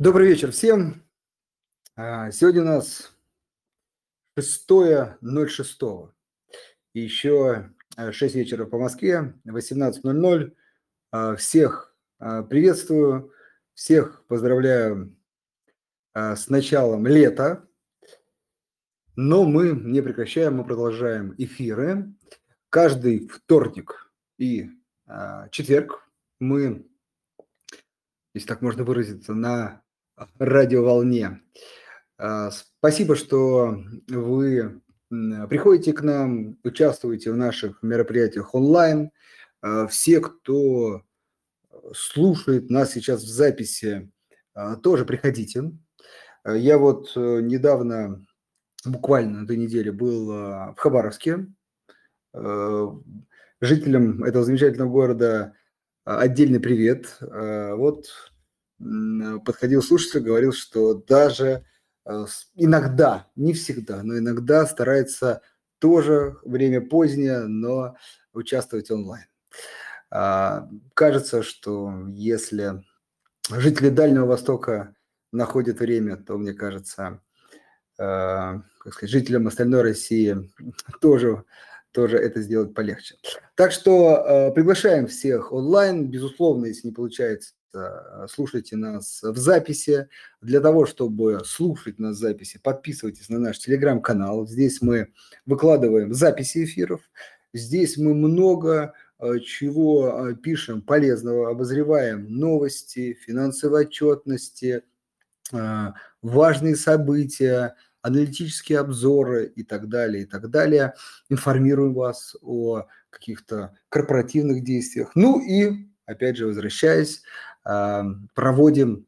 Добрый вечер всем. А, сегодня у нас 6.06. И еще 6 вечера по Москве, 18.00. А, всех а, приветствую, всех поздравляю с началом лета. Но мы не прекращаем, мы продолжаем эфиры. Каждый вторник и четверг мы, если так можно выразиться, на радиоволне. А, спасибо, что вы приходите к нам, участвуете в наших мероприятиях онлайн. А, все, кто слушает нас сейчас в записи, а, тоже приходите. Я вот э, недавно, буквально на той неделе, был в Хабаровске. Жителям этого замечательного города отдельный привет. Вот подходил слушатель, говорил, что даже э, иногда, не всегда, но иногда старается тоже время позднее, но участвовать онлайн. А, кажется, что если жители Дальнего Востока находят время, то, мне кажется, э, как сказать, жителям остальной России тоже, тоже это сделать полегче. Так что э, приглашаем всех онлайн. Безусловно, если не получается слушайте нас в записи. Для того, чтобы слушать нас в записи, подписывайтесь на наш телеграм-канал. Здесь мы выкладываем записи эфиров. Здесь мы много э, чего э, пишем полезного, обозреваем новости, финансовые отчетности, важные события, аналитические обзоры и так далее, и так далее. Информируем вас о каких-то корпоративных действиях. Ну и, опять же, возвращаясь, проводим,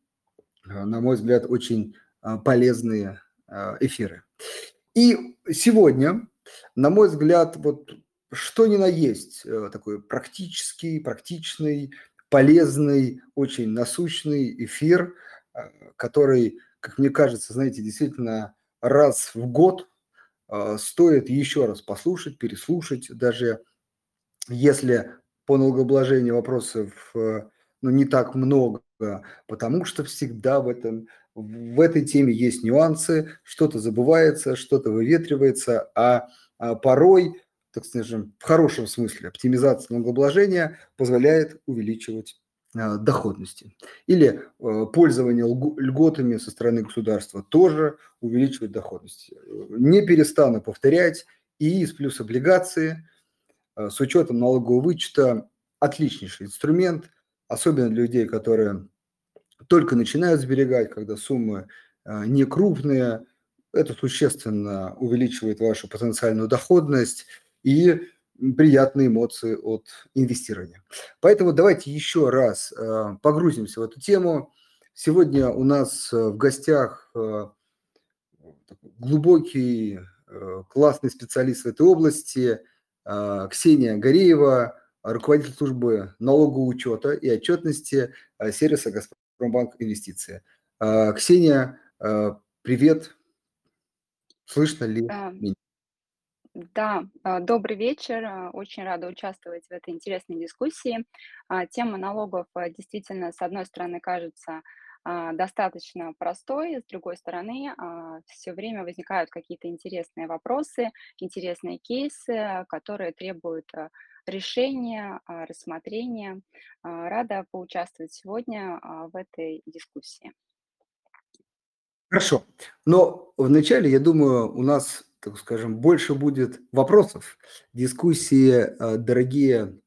э, на мой взгляд, очень а, полезные а, эфиры. И сегодня, на мой взгляд, вот что ни на есть, э, такой практический, практичный, полезный, очень насущный эфир, который, как мне кажется, знаете, действительно раз в год стоит еще раз послушать, переслушать, даже если по налогообложению вопросов э, но не так много, потому что всегда в, этом, в этой теме есть нюансы, что-то забывается, что-то выветривается, а, а порой, так скажем, в хорошем смысле оптимизация налогообложения позволяет увеличивать а, доходности. Или а, пользование льготами со стороны государства тоже увеличивает доходность. Не перестану повторять, ИИС плюс облигации а, с учетом налогового вычета отличнейший инструмент – особенно для людей, которые только начинают сберегать, когда суммы э, не крупные, это существенно увеличивает вашу потенциальную доходность и приятные эмоции от инвестирования. Поэтому давайте еще раз э, погрузимся в эту тему. Сегодня у нас в гостях э, глубокий, классный специалист в этой области Ксения Гореева, руководитель службы налогового учета и отчетности э, сервиса «Газпромбанк Инвестиции». Э, Ксения, э, привет. Слышно ли меня? Да, добрый вечер. Очень рада участвовать в этой интересной дискуссии. Тема налогов действительно, с одной стороны, кажется достаточно простой, с другой стороны, все время возникают какие-то интересные вопросы, интересные кейсы, которые требуют решения, а, рассмотрения. А, рада поучаствовать сегодня а, в этой дискуссии. Хорошо. Но вначале, я думаю, у нас, так скажем, больше будет вопросов. Дискуссии, дорогие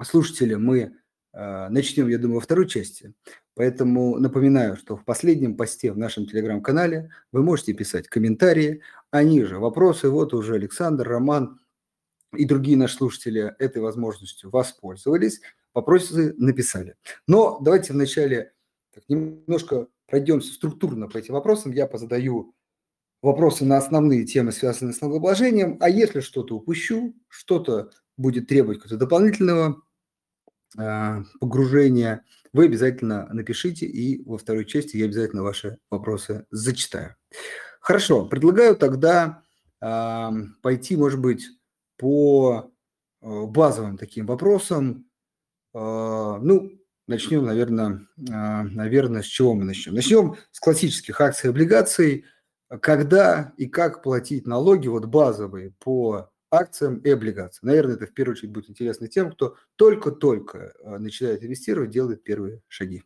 слушатели, мы начнем, я думаю, во второй части. Поэтому напоминаю, что в последнем посте в нашем телеграм-канале вы можете писать комментарии, они же вопросы. Вот уже Александр, Роман и другие наши слушатели этой возможностью воспользовались, вопросы написали. Но давайте вначале так, немножко пройдемся структурно по этим вопросам. Я позадаю вопросы на основные темы, связанные с налогообложением, а если что-то упущу, что-то будет требовать какого-то дополнительного э, погружения, вы обязательно напишите, и во второй части я обязательно ваши вопросы зачитаю. Хорошо, предлагаю тогда э, пойти, может быть, по э, базовым таким вопросам. А, ну, начнем, наверное, наверное, с чего мы начнем? Начнем с классических акций и облигаций. Когда и как платить налоги, вот базовые, по акциям и облигациям? Наверное, это в первую очередь будет интересно тем, кто только-только начинает инвестировать, делает первые шаги.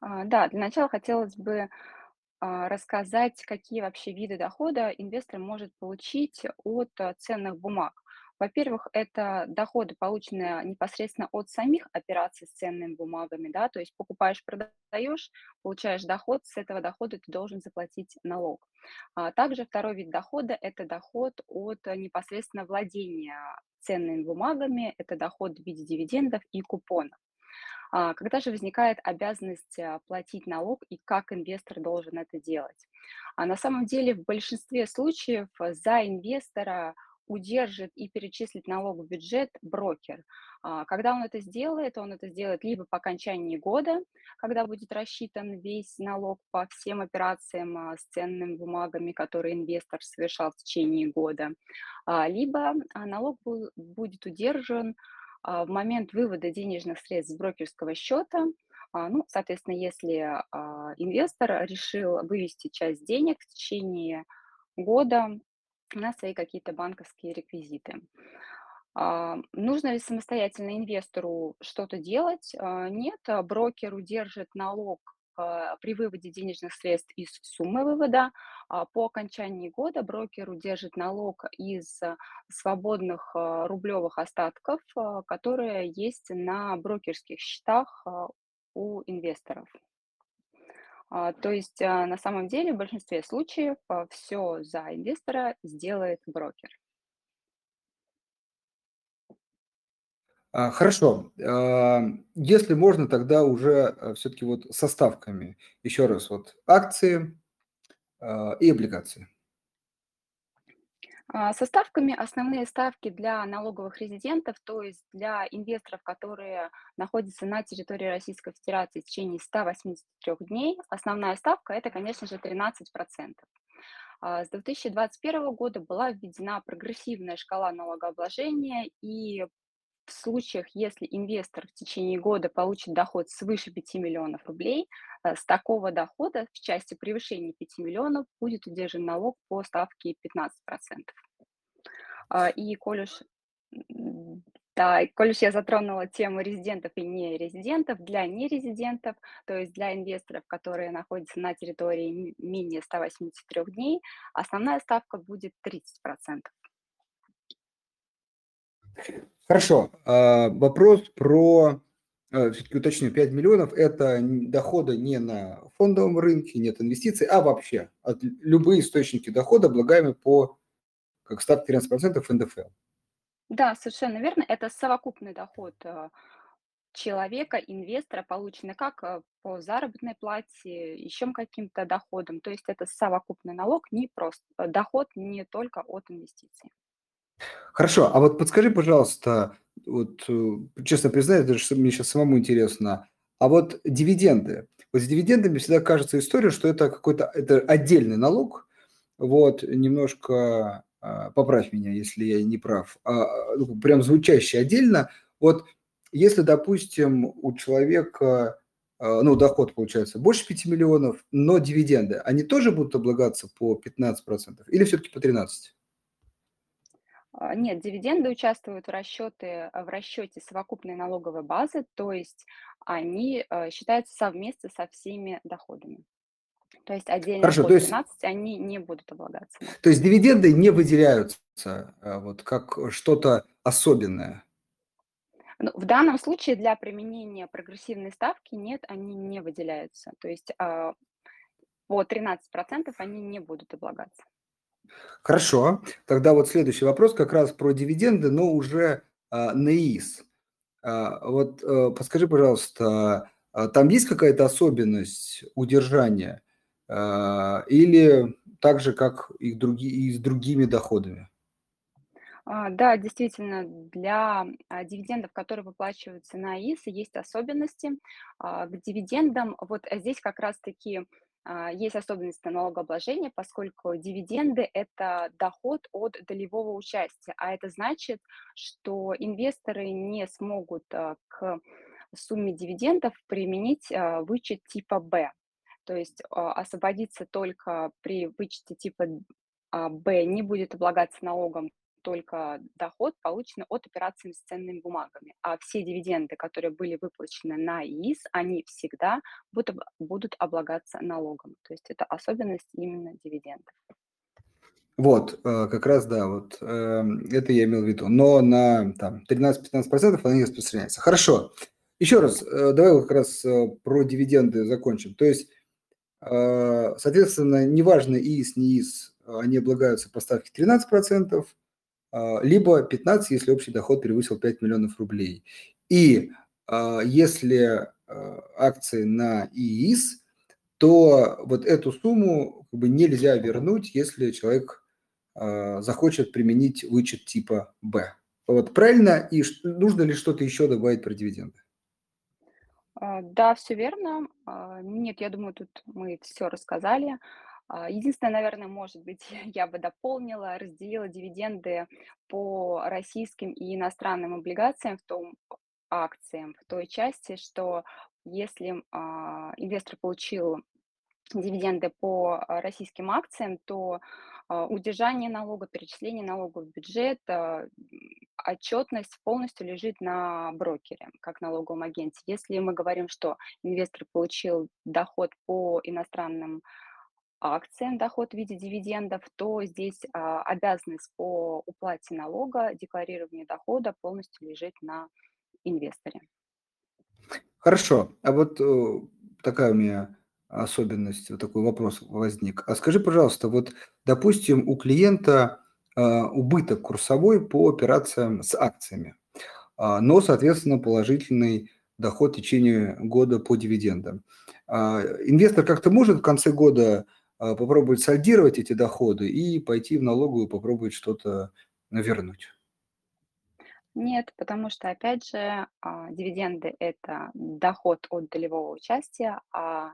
А, да, для начала хотелось бы рассказать, какие вообще виды дохода инвестор может получить от а, ценных бумаг. Во-первых, это доходы, полученные непосредственно от самих операций с ценными бумагами, да, то есть покупаешь, продаешь, получаешь доход, с этого дохода ты должен заплатить налог. А также второй вид дохода– это доход от непосредственно владения ценными бумагами, это доход в виде дивидендов и купонов. А, когда же возникает обязанность а, платить налог и как инвестор должен это делать? А на самом деле в большинстве случаев за инвестора удержит и перечислит налог в бюджет брокер. Когда он это сделает, он это сделает либо по окончании года, когда будет рассчитан весь налог по всем операциям с ценными бумагами, которые инвестор совершал в течение года, либо налог будет удержан а, в момент вывода денежных средств с брокерского счета, а, ну, соответственно, если а, инвестор решил вывести часть денег в течение года на свои какие-то банковские реквизиты. Нужно ли самостоятельно инвестору что-то делать? Нет, брокер удержит налог а, при выводе денежных средств из суммы вывода. А, по окончании года брокер удержит налог из а, свободных рублевых остатков, которые есть на брокерских счетах у инвесторов. То есть на самом деле в большинстве случаев все за инвестора сделает брокер. Хорошо. А, если можно, тогда уже а, все-таки вот со ставками. Еще раз, вот акции и облигации. Со ставками основные ставки для налоговых резидентов, то есть для инвесторов, которые находятся на территории Российской Федерации в течение 183 дней, основная ставка это, конечно же, 13%. С 2021 года была введена прогрессивная шкала налогообложения, и в случаях, если инвестор в течение года получит доход свыше 5 миллионов рублей, э, с такого дохода в части превышения 5 миллионов будет удержан налог по ставке 15%. А, и коль да, коль уж я затронула тему резидентов и нерезидентов, для нерезидентов, то есть для инвесторов, которые находятся на территории менее 183 дней, основная ставка будет 30%. Хорошо. А, вопрос про, а, все-таки уточню, 5 миллионов – это доходы не на фондовом рынке, нет инвестиций, а вообще от любые источники дохода, облагаемые по, как ставка 13% НДФЛ. Да, совершенно верно. Это совокупный доход а, человека, инвестора, полученный как по заработной плате, еще каким-то доходом. То есть это совокупный налог, не просто доход не только от инвестиций. Хорошо, а вот подскажи, пожалуйста, вот э, честно признаюсь, даже мне сейчас самому интересно, а вот дивиденды. Вот с дивидендами всегда кажется история, что это какой-то это отдельный налог. Вот немножко а, поправь меня, если я не прав. А, ну, прям звучащий отдельно. Вот если, допустим, у человека а, ну, доход получается больше 5 миллионов, но дивиденды, они тоже будут облагаться по 15% или все-таки по 13%? А, нет, дивиденды участвуют в расчете, в расчете совокупной налоговой базы, то есть они э, считаются совместно со всеми доходами. То есть отдельно Хорошо, 13 есть, они не будут облагаться. То есть дивиденды не выделяются э, вот как что-то особенное? Ну, в данном случае для применения прогрессивной ставки нет, они не выделяются. То есть а, по 13% они не будут облагаться. Хорошо. Тогда вот следующий вопрос как раз про дивиденды, но уже а, на ИИС. А, вот а, подскажи, пожалуйста, а, там есть какая-то особенность удержания а, или так же, как и, други, и с другими доходами? А, да, действительно, для а, дивидендов, которые выплачиваются на ИИС, есть особенности. А, к дивидендам, вот здесь как раз-таки есть особенности налогообложения, поскольку дивиденды– это доход от долевого участия, а это значит, что инвесторы не смогут а, к сумме дивидендов применить а, вычет типа Б. То есть а, освободиться только при вычете типа а, Б не будет облагаться налогом только доход, полученный от операций с ценными бумагами. А все дивиденды, которые были выплачены на ИИС, они всегда будут, будут облагаться налогом. То есть это особенность именно дивидендов. Вот, э, как раз, да, вот эм, это я имел в виду. Но на там, 13-15% она не распространяется. Хорошо. Еще раз, э, давай как раз э, про дивиденды закончим. То есть, соответственно, неважно ИИС, не ИИС, они облагаются по ставке 13%, либо 15%, если общий доход превысил 5 миллионов рублей. И если акции на ИИС, то вот эту сумму как бы нельзя вернуть, если человек а, захочет применить вычет типа Б. Вот правильно? И нужно ли что-то еще добавить про дивиденды? А, да, все верно. А, нет, я думаю, тут мы все рассказали. Единственное, наверное, может быть, я бы дополнила, разделила дивиденды по российским и иностранным облигациям в том акциям, в той части, что если инвестор получил дивиденды по российским акциям, то а, удержание налога, перечисление налога в бюджет, а, отчетность полностью лежит на брокере, как налоговом агенте. Если мы говорим, что инвестор получил доход по иностранным акциям, доход в виде дивидендов, то здесь а, обязанность по уплате налога, декларированию дохода полностью лежит на инвесторе. Хорошо. А вот э, такая у меня особенность, вот такой вопрос возник. А скажи, пожалуйста, вот, допустим, у клиента э, убыток курсовой по операциям с акциями, э, но, соответственно, положительный доход в течение года по дивидендам. Инвестор как-то может в конце года попробовать сальдировать эти доходы и пойти в налоговую попробовать что-то вернуть? Нет, потому что, опять же, дивиденды– это доход от долевого участия, а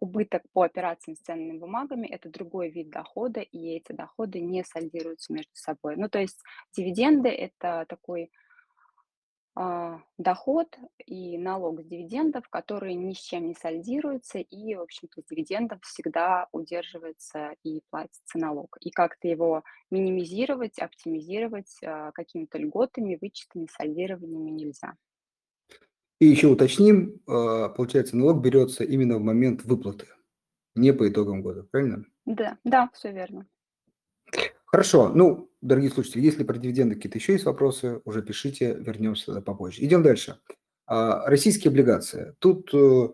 Убыток по операциям с ценными бумагами– это другой вид дохода, и эти доходы не сальдируются между собой. Ну, то есть дивиденды– это такой а, доход и налог с дивидендов, которые ни с чем не сальдируются, и, в общем-то, с дивидендов всегда удерживается и платится налог. И как-то его минимизировать, оптимизировать а, какими-то льготами, вычетами, сальдированиями нельзя. И еще уточним, а, получается, налог берется именно в момент выплаты, не по итогам года, правильно? Да, да, все верно. Хорошо. Ну, дорогие слушатели, если про дивиденды какие-то еще есть вопросы, уже пишите, вернемся попозже. Идем дальше. А, российские облигации. Тут, э,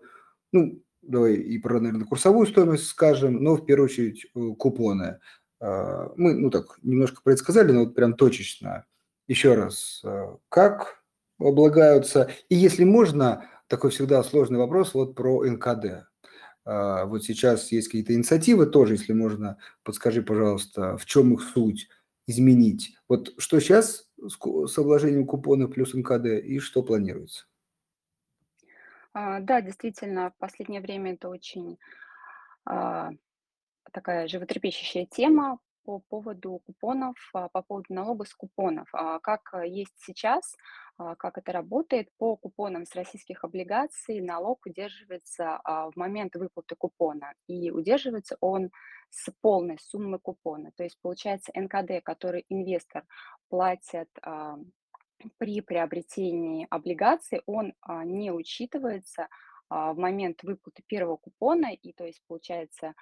ну, давай и про, наверное, курсовую стоимость скажем, но в первую очередь э, купоны. А, мы, ну так, немножко предсказали, но вот прям точечно. Еще раз, э, как облагаются. И если можно, такой всегда сложный вопрос вот про НКД. А, вот сейчас есть какие-то инициативы тоже, если можно, подскажи, пожалуйста, в чем их суть изменить. Вот что сейчас с обложением купона плюс НКД и что планируется? А, да, действительно, в последнее время это очень а, такая животрепещущая тема по поводу купонов, по поводу налога с купонов. Как есть сейчас, а, как это работает. По купонам с российских облигаций налог удерживается а, в момент выплаты купона, и удерживается он с полной суммы купона. То есть получается НКД, который инвестор платит а, при приобретении облигаций, он не учитывается в момент выплаты первого купона, и то есть получается,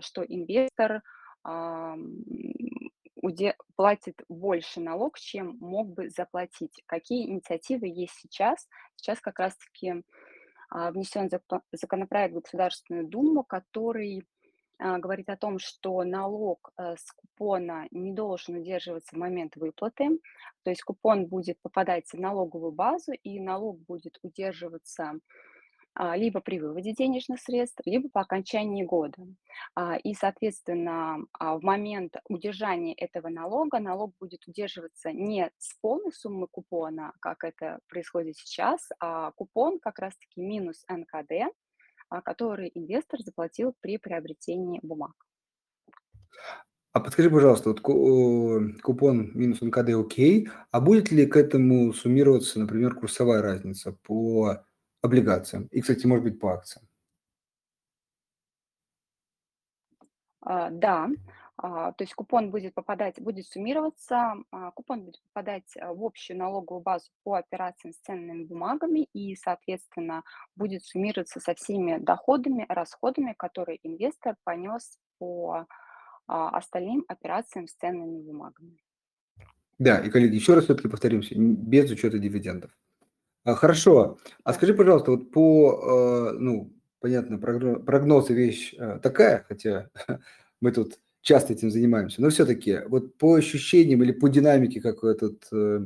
что инвестор платит больше налог, чем мог бы заплатить. Какие инициативы есть сейчас? Сейчас как раз-таки а, внесен законопроект в Государственную Думу, который а, говорит о том, что налог э, с купона не должен удерживаться в момент выплаты, то есть купон будет попадать в налоговую базу, и налог будет удерживаться а, либо при выводе денежных средств, либо по окончании года. А, и, соответственно, а, в момент удержания этого налога налог будет удерживаться не с полной суммы купона, как это происходит сейчас, а купон как раз-таки минус НКД, который инвестор заплатил при приобретении бумаг. А подскажи, пожалуйста, вот купон минус НКД окей, а будет ли к этому суммироваться, например, курсовая разница по облигациям и, кстати, может быть, по акциям? А, да, а, то есть купон будет попадать, будет суммироваться, а, купон будет попадать в общую налоговую базу по операциям с ценными бумагами и, соответственно, будет суммироваться со всеми доходами, расходами, которые инвестор понес по остальным операциям с ценными бумагами. Да, и, коллеги, еще раз все-таки повторимся, без учета дивидендов. Хорошо. А скажи, пожалуйста, вот по, ну, понятно, прогнозы вещь такая, хотя мы тут часто этим занимаемся, но все-таки вот по ощущениям или по динамике, как этот, э,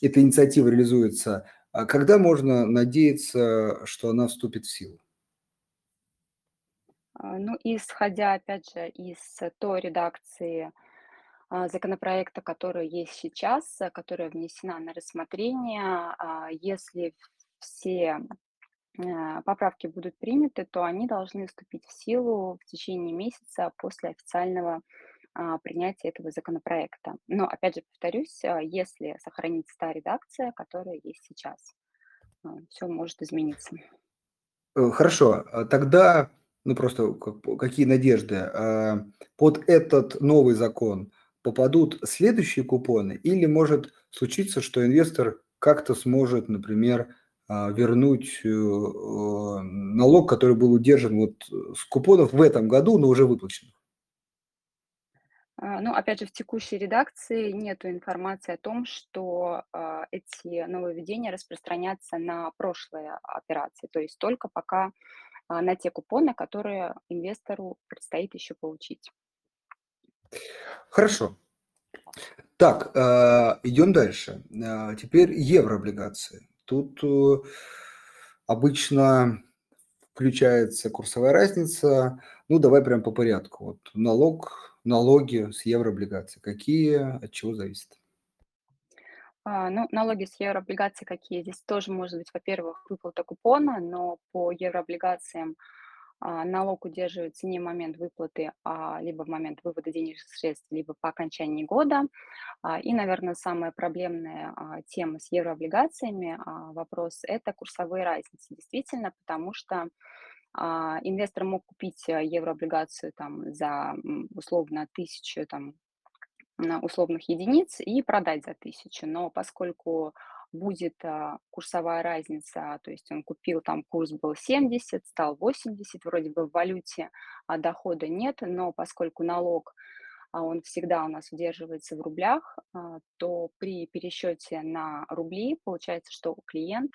эта инициатива реализуется, а когда можно надеяться, что она вступит в силу? А, ну, исходя, опять же, из той редакции а, законопроекта, которая есть сейчас, которая внесена на рассмотрение, если все э, поправки будут приняты, то они должны вступить в силу в течение месяца после официального а, принятия этого законопроекта. Но, опять же, повторюсь, а, если сохранится та редакция, которая есть сейчас, все может измениться. Э, хорошо, тогда, ну просто какие надежды? Под этот новый закон попадут следующие купоны или может случиться, что инвестор как-то сможет, например, а, вернуть э, э, налог, который был удержан вот с купонов в этом году, но уже выплаченных? А, ну, опять же, в текущей редакции нет информации о том, что э, эти нововведения распространятся на прошлые операции, то есть только пока на те купоны, которые инвестору предстоит еще получить. Хорошо. Так, э, идем дальше. Э, теперь еврооблигации. Тут э, обычно включается курсовая разница. Ну, давай прям по порядку. Вот налог, налоги с еврооблигаций. Какие, от чего зависит? А, ну, налоги с еврооблигаций какие? Здесь тоже может быть, во-первых, выплата купона, но по еврооблигациям налог удерживается не в момент выплаты, а либо в момент вывода денежных средств, либо по окончании года. А, и, наверное, самая проблемная а, тема с еврооблигациями, вопрос, это курсовые разницы. Действительно, потому что инвестор мог купить еврооблигацию там, за условно тысячу там, условных единиц и продать за тысячу. Но поскольку будет а, курсовая разница, то есть он купил, там курс был 70, стал 80, вроде бы в валюте а дохода нет, но поскольку налог, а, он всегда у нас удерживается в рублях, а, то при пересчете на рубли получается, что клиент,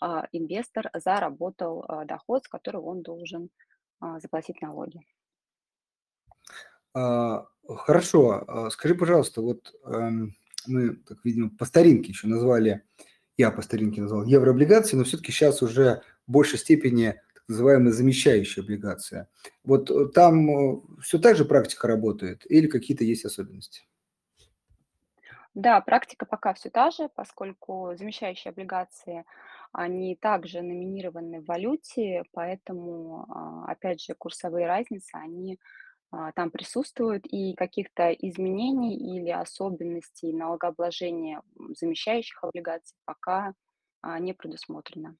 а, инвестор заработал а, доход, с которого он должен а, заплатить налоги. А, хорошо, а, скажи, пожалуйста, вот эм, мы, так видимо, по старинке еще назвали, я по старинке назвал еврооблигации, но все-таки сейчас уже в большей степени так называемая замещающая облигация. Вот э, там э, все так же практика работает или какие-то есть особенности? Да, практика пока все та же, поскольку замещающие облигации, они также номинированы в валюте, поэтому, а, опять же, курсовые разницы, они там присутствуют, и каких-то изменений или особенностей налогообложения замещающих облигаций пока а, не предусмотрено.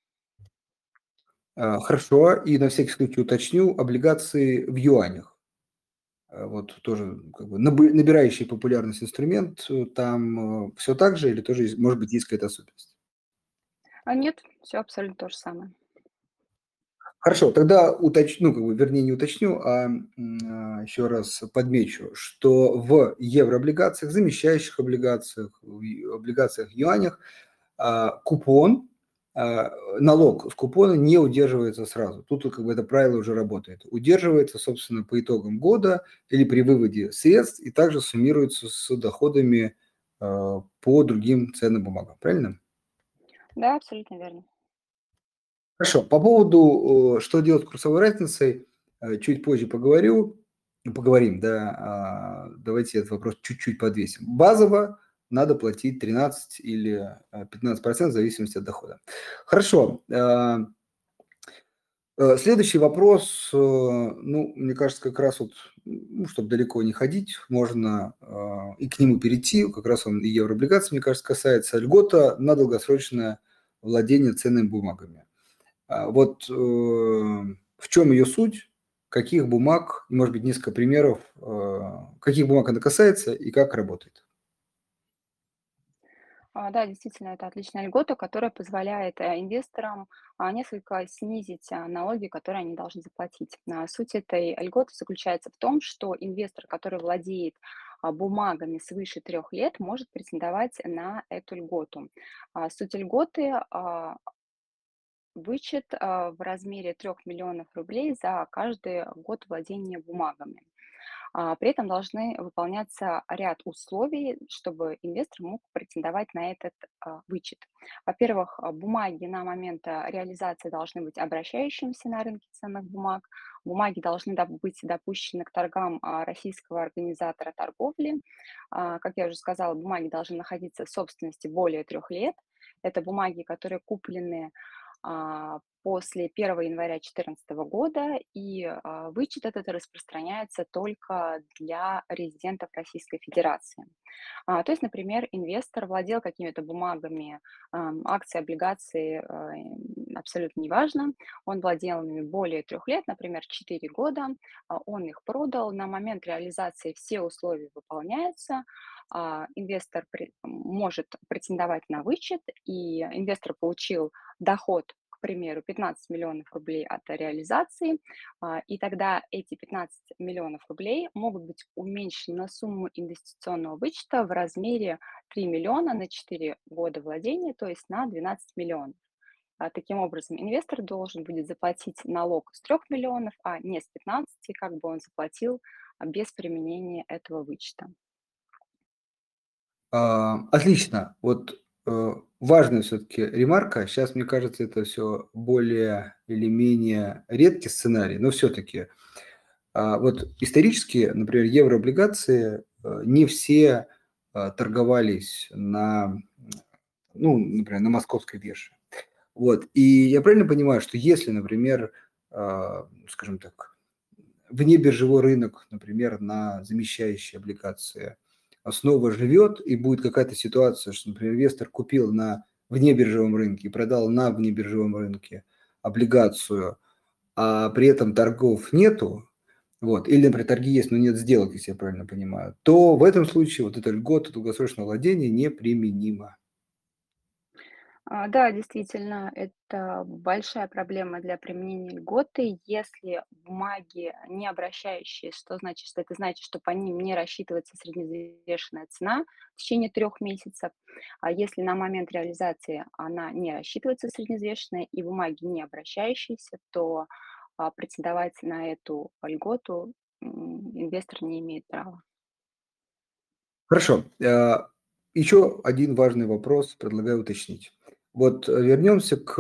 А, хорошо, и на всякий случай уточню, облигации в юанях. Вот тоже как бы набирающий популярность инструмент, э, там э, все так же или тоже, может быть, есть какая-то особенность? А нет, все абсолютно то же самое. Хорошо, тогда уточню, как бы, вернее, не уточню, а, а еще раз подмечу, что в еврооблигациях, замещающих облигациях, в облигациях юанях а, купон, а, налог с купона не удерживается сразу. Тут как бы это правило уже работает. Удерживается, собственно, по итогам года или при выводе средств и также суммируется с доходами по другим ценным бумагам. Правильно? Да, абсолютно верно. Хорошо, по поводу, что делать с курсовой разницей, э, чуть позже поговорю, поговорим, да, а, давайте этот вопрос чуть-чуть подвесим. Базово надо платить 13 или 15% э, в зависимости от дохода. Хорошо, э, Следующий вопрос, ну, мне кажется, как раз вот, ну, чтобы далеко не ходить, можно и к нему перейти, как раз он и еврооблигаций, мне кажется, касается льгота на долгосрочное владение ценными бумагами. А вот э, в чем ее суть, каких бумаг, может быть, несколько примеров, э, каких бумаг она касается и как работает. А, да, действительно, это отличная льгота, которая позволяет э, инвесторам а, несколько снизить налоги, которые они должны заплатить. Суть этой льготы заключается в том, что инвестор, который владеет бумагами свыше трех лет, может претендовать на эту льготу. Суть льготы вычет в размере 3 миллионов рублей за каждый год владения бумагами. А, при этом должны выполняться ряд условий, чтобы инвестор мог претендовать на этот а, вычет. Во-первых, а, бумаги на момент реализации должны быть обращающимися на рынке ценных бумаг, бумаги должны быть допущены к торгам российского организатора торговли. Как я уже сказала, бумаги должны находиться в собственности более трех лет. Это бумаги, которые куплены а, после 1 января 2014 года, и а, вычет этот распространяется только для резидентов Российской Федерации. А, то есть, например, инвестор владел какими-то бумагами, акции, облигации, абсолютно неважно, он владел ими более трех лет, например, 4 года, он их продал, на момент реализации все условия выполняются, инвестор может претендовать на вычет, и инвестор получил доход, к примеру, 15 миллионов рублей от реализации, а, и тогда эти 15 миллионов рублей могут быть уменьшены на сумму инвестиционного вычета в размере 3 миллиона на 4 года владения, то есть на 12 миллионов. А, таким образом, инвестор должен будет заплатить налог с 3 миллионов, а не с 15, как бы он заплатил а, без применения этого вычета. Отлично. Вот Э, важная все-таки ремарка. Сейчас, мне кажется, это все более или менее редкий сценарий, но все-таки а, вот исторически, например, еврооблигации э, не все э, торговались на, ну, например, на московской бирже. Вот. И я правильно понимаю, что если, например, скажем так, внебиржевой рынок, например, на замещающие облигации – снова живет, и будет какая-то ситуация, что, например, инвестор купил на внебиржевом рынке продал на внебиржевом рынке облигацию, а при этом торгов нету, вот, или, например, торги есть, но нет сделок, если я правильно понимаю, то в этом случае вот эта льгота долгосрочного владения неприменима. А, да, действительно, это большая проблема для применения льготы. Если бумаги не обращающие, что значит, что это значит, что по ним не рассчитывается средневзвешенная цена в течение трех месяцев. А если на момент реализации она не рассчитывается средневзвешенная и бумаги не обращающиеся, то а, претендовать на эту льготу инвестор не имеет права. Хорошо. А, Еще один важный вопрос предлагаю уточнить. Вот э, вернемся к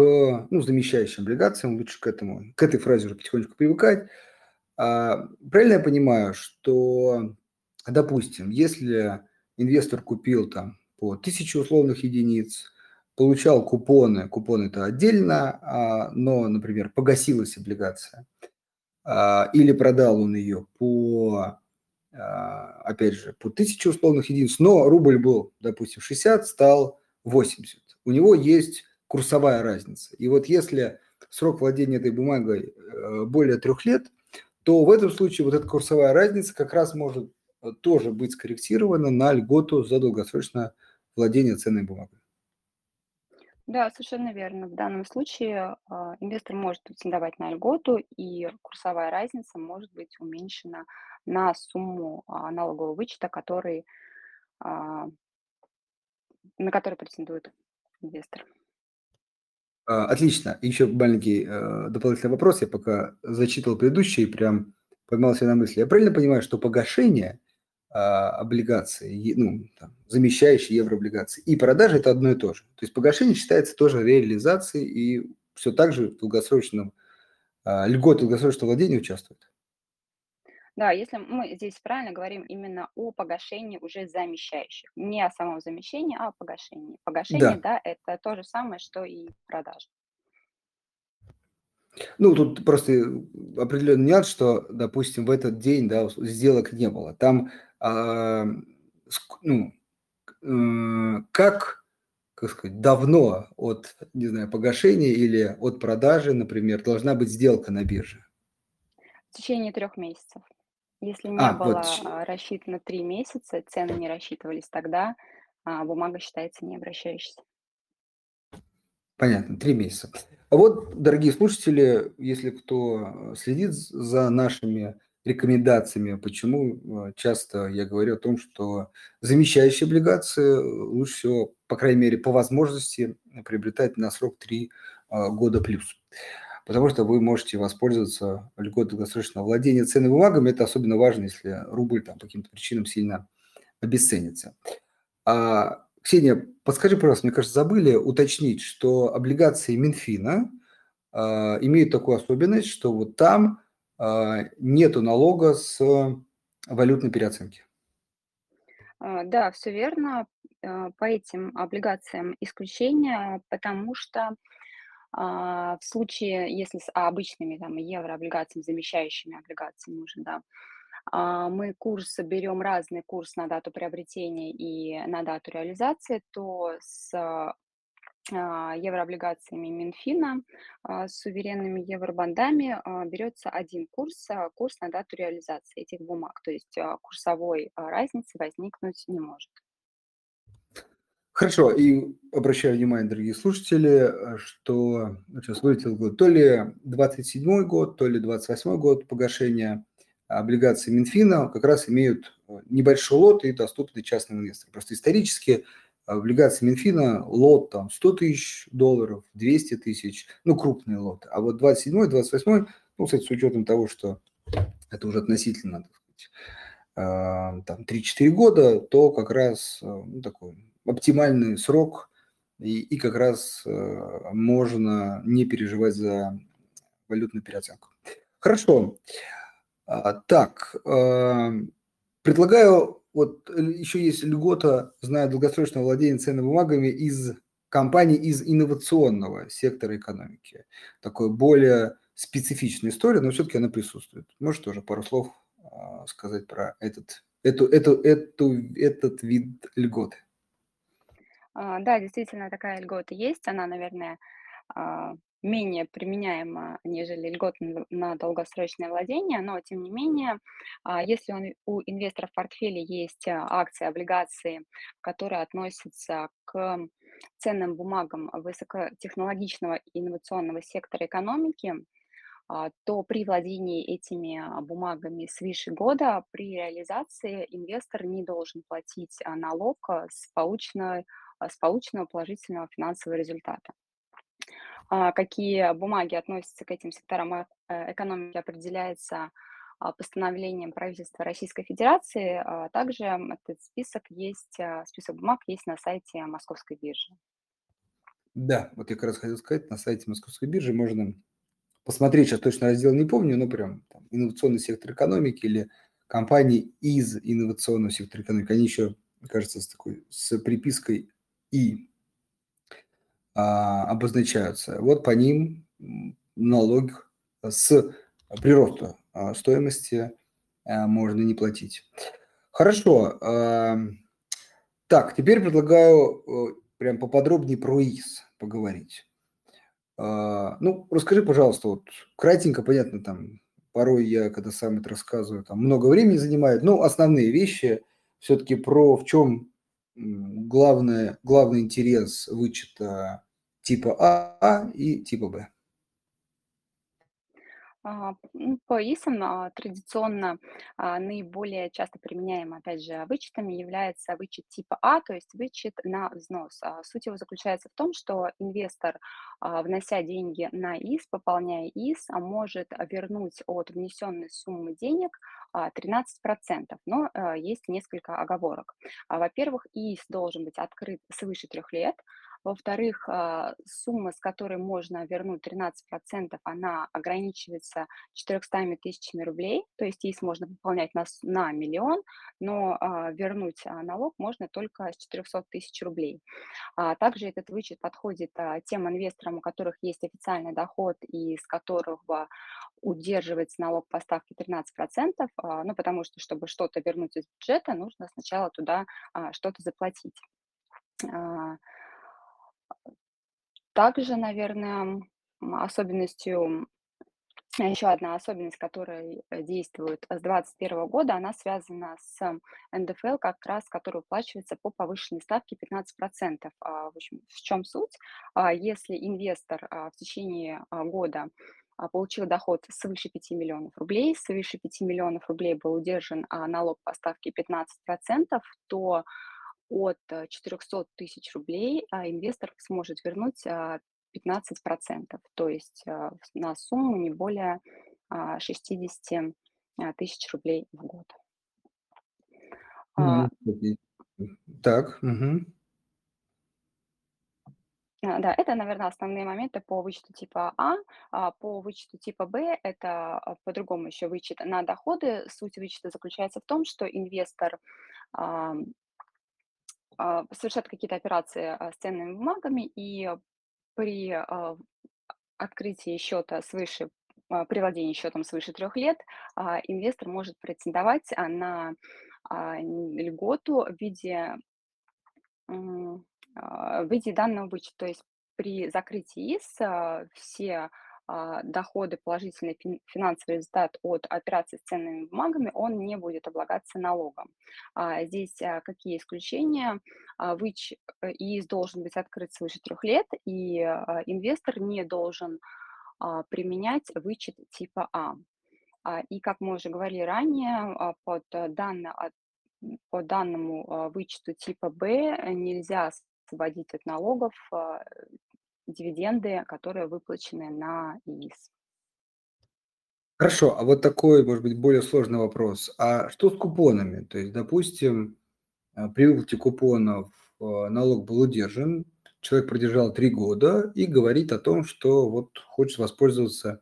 ну, замещающим облигациям, лучше к этому, к этой фразе уже потихонечку привыкать. А, правильно я понимаю, что, допустим, если инвестор купил там по 1000 условных единиц, получал купоны, купоны это отдельно, а, но, например, погасилась облигация, а, или продал он ее по, а, опять же, по 1000 условных единиц, но рубль был, допустим, 60, стал 80 у него есть курсовая разница. И вот если срок владения этой бумагой э, более трех лет, то в этом случае вот эта курсовая разница как раз может э, тоже быть скорректирована на льготу за долгосрочное владение ценной бумагой. Да, совершенно верно. В данном случае э, инвестор может претендовать на льготу, и курсовая разница может быть уменьшена на сумму э, налогового вычета, который, э, на который претендует инвестор. А, отлично. Еще маленький э, дополнительный вопрос. Я пока зачитывал предыдущий и прям поймался на мысли. Я правильно понимаю, что погашение э, облигаций, ну, там, замещающие еврооблигации, и продажа – это одно и то же. То есть погашение считается тоже реализацией и все так же в долгосрочном, э, льгот долгосрочного владения участвует. Да, если мы здесь правильно говорим именно о погашении уже замещающих, не о самом замещении, а о погашении. Погашение, да, да это то же самое, что и продажа. Ну, тут просто определенный нюанс, что, допустим, в этот день да, сделок не было. Там, а, ну, э, как как сказать, давно от, не знаю, погашения или от продажи, например, должна быть сделка на бирже? В течение трех месяцев. Если не А, вот, было щ а, рассчитано 3 месяца, цены не рассчитывались тогда, а, бумага считается не обращающейся. понятно, 3 месяца. А вот, дорогие слушатели, если кто, э, следит з за нашими рекомендациями, почему, э, часто я говорю о том, что замещающие облигации э, лучше всего, по крайней мере, по возможности, приобретать на срок 3, а, года плюс. Потому что вы можете воспользоваться льготой долгосрочного владения ценными бумагами. Это особенно важно, если рубль там по каким-то причинам сильно обесценится. А, Ксения, подскажи, пожалуйста, мне кажется, забыли уточнить, что облигации Минфина а, имеют такую особенность, что вот там а, нету налога с валютной переоценки. А, Да, все верно. А, По этим облигациям исключение, потому что в случае, если с обычными там еврооблигациями, замещающими облигациями уже, да, а, мы курс берем разный курс на дату приобретения и на дату реализации, то с а, еврооблигациями Минфина, а, с суверенными евробандами а, берется один курс, а, курс на дату реализации этих бумаг. То есть а, курсовой а, разницы возникнуть не может. Хорошо, и обращаю внимание, дорогие слушатели, э, что сейчас вылетел год, то ли 27 год, то ли 28 год погашения облигаций Минфина как раз имеют э, небольшой лот и доступны частным инвесторам. Просто исторически облигации Минфина лот там 100 тысяч долларов, 200 тысяч, ну крупный лот. А вот 27 28 ну, кстати, с учетом того, что это уже относительно, так сказать, а, там 3-4 года, то как раз э, ну, такой оптимальный срок, и, и как раз э, можно не переживать за валютную переоценку. Хорошо. А, так, э, предлагаю, вот еще есть льгота, зная долгосрочное владение ценными бумагами из компаний из инновационного сектора экономики. Такое более специфичная история, но все-таки она присутствует. Может тоже пару слов сказать про этот, эту, эту, эту, этот вид льготы? А, Да, действительно, такая льгота есть. Она, наверное, а, менее применяема, нежели льгота на долгосрочное владение, но тем не менее, а, если он, у инвестора в портфеле есть а, акции, облигации, которые относятся к ценным бумагам высокотехнологичного инновационного сектора экономики, то при владении этими бумагами свыше года при реализации инвестор не должен платить налог с, полученной, с полученного положительного финансового результата. А, Какие бумаги относятся к этим секторам э- э, экономики, определяется а, постановлением правительства Российской Федерации. А Также этот список есть, а, список бумаг есть на сайте Московской биржи. Да, вот я как раз хотел сказать, на сайте Московской биржи можно посмотреть, сейчас точно раздел не помню, но прям там, инновационный сектор экономики или компании из инновационного сектора экономики, они еще, кажется, с такой, с припиской «и» а, обозначаются. Вот по ним налог с прироста стоимости а, можно не платить. Хорошо. а, Так, теперь предлагаю э, прям поподробнее про ИС поговорить. Ну, расскажи, пожалуйста, вот кратенько, понятно, там порой я, когда сам это рассказываю, там много времени занимает, но основные вещи все-таки про в чем главное, главный интерес вычета типа А и типа Б. А, ну, По ИСам традиционно а, наиболее часто применяемым, опять же, вычетами является вычет типа А, то есть вычет на взнос. А Суть его заключается в том, что инвестор, внося деньги на ИС, пополняя ИС, может вернуть от внесенной суммы денег а, 13%, но есть несколько оговорок. Во-первых, ИС должен быть открыт свыше трех лет, во-вторых, а, сумма, с которой можно вернуть 13%, она ограничивается 400 тысячами рублей, то есть ИС можно пополнять на, на миллион, но а, вернуть а, налог можно только с 400 тысяч рублей. Также этот вычет подходит тем инвесторам, у которых есть официальный доход и с которого удерживается налог по ставке 13%, а, ну, потому что, чтобы что-то вернуть из бюджета, нужно сначала туда что-то заплатить. Также, наверное, особенностью еще одна особенность, которая э, действует с 2021 года, она связана с НДФЛ, как раз который уплачивается по повышенной ставке 15%. А, в общем, в чем суть? А, если инвестор а, в течение года получил доход свыше 5 миллионов рублей, свыше 5 миллионов рублей был удержан налог по ставке 15%, то от 400 тысяч рублей инвестор сможет вернуть 15%, то есть а, на сумму не более 60 а, а, тысяч рублей в год. Так, угу. Да, это, наверное, основные моменты по вычету типа А. По вычету типа Б это по-другому еще вычет на доходы. Суть вычета заключается в том, что инвестор совершает какие-то операции с ценными бумагами, и при а, открытии счета свыше, а, при владении счетом свыше трех лет а, инвестор может претендовать на льготу в виде, в виде данного вычета. То есть при закрытии ИС все а, доходы, положительный финансовый результат от операций с ценными бумагами, он не будет облагаться налогом. А, здесь а, какие исключения? ВИЧ э, ИИС должен быть открыт свыше трех лет, и инвестор не должен применять вычет типа А. И, как мы уже говорили ранее, под, данно, по данному вычету типа Б нельзя освободить от налогов дивиденды, которые выплачены на ИИС. Хорошо, а вот такой, может быть, более сложный вопрос. А что с купонами? То есть, допустим, э, при выплате купонов э, налог был удержан, человек продержал три года и говорит о том, что вот хочет воспользоваться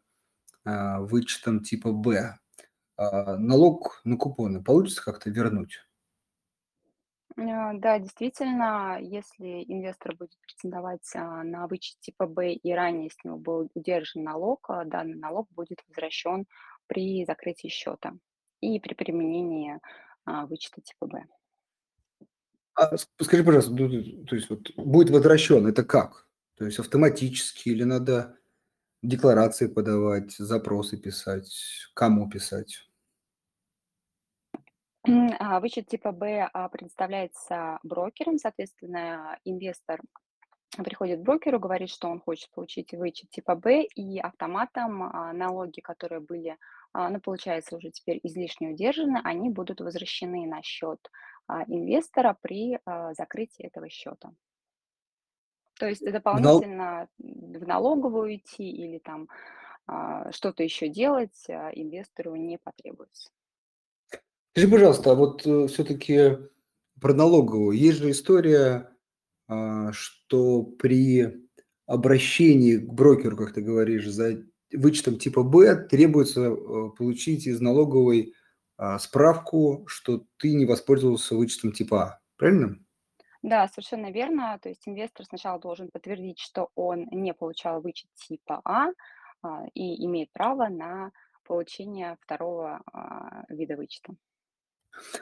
э, вычетом типа Б. А налог на купоны получится как-то вернуть? А, да, действительно, если инвестор будет претендовать а, на вычет типа Б и ранее с него был удержан налог, а, данный налог будет возвращен при закрытии счета и при применении вычета типа Б. А скажи, пожалуйста, ну, то есть вот будет возвращен, это как? То есть автоматически или надо декларации подавать, запросы писать, кому писать? А, вычет типа Б а, предоставляется брокером, соответственно, инвестор приходит к брокеру, говорит, что он хочет получить вычет типа Б, и автоматом а, налоги, которые были, ну, получается, уже теперь излишне удержаны, они будут возвращены на счет инвестора при закрытии этого счета. То есть дополнительно в налоговую идти или там что-то еще делать инвестору не потребуется. Скажи, пожалуйста, а вот э, все-таки про налоговую. Есть же история, а, что при обращении к брокеру, как ты говоришь, за вычетом типа Б требуется э, получить из налоговой а, справку, что ты не воспользовался вычетом типа А. Правильно? Да, совершенно верно. То есть инвестор сначала должен подтвердить, что он не получал вычет типа А а, и имеет право на получение второго вида вычета.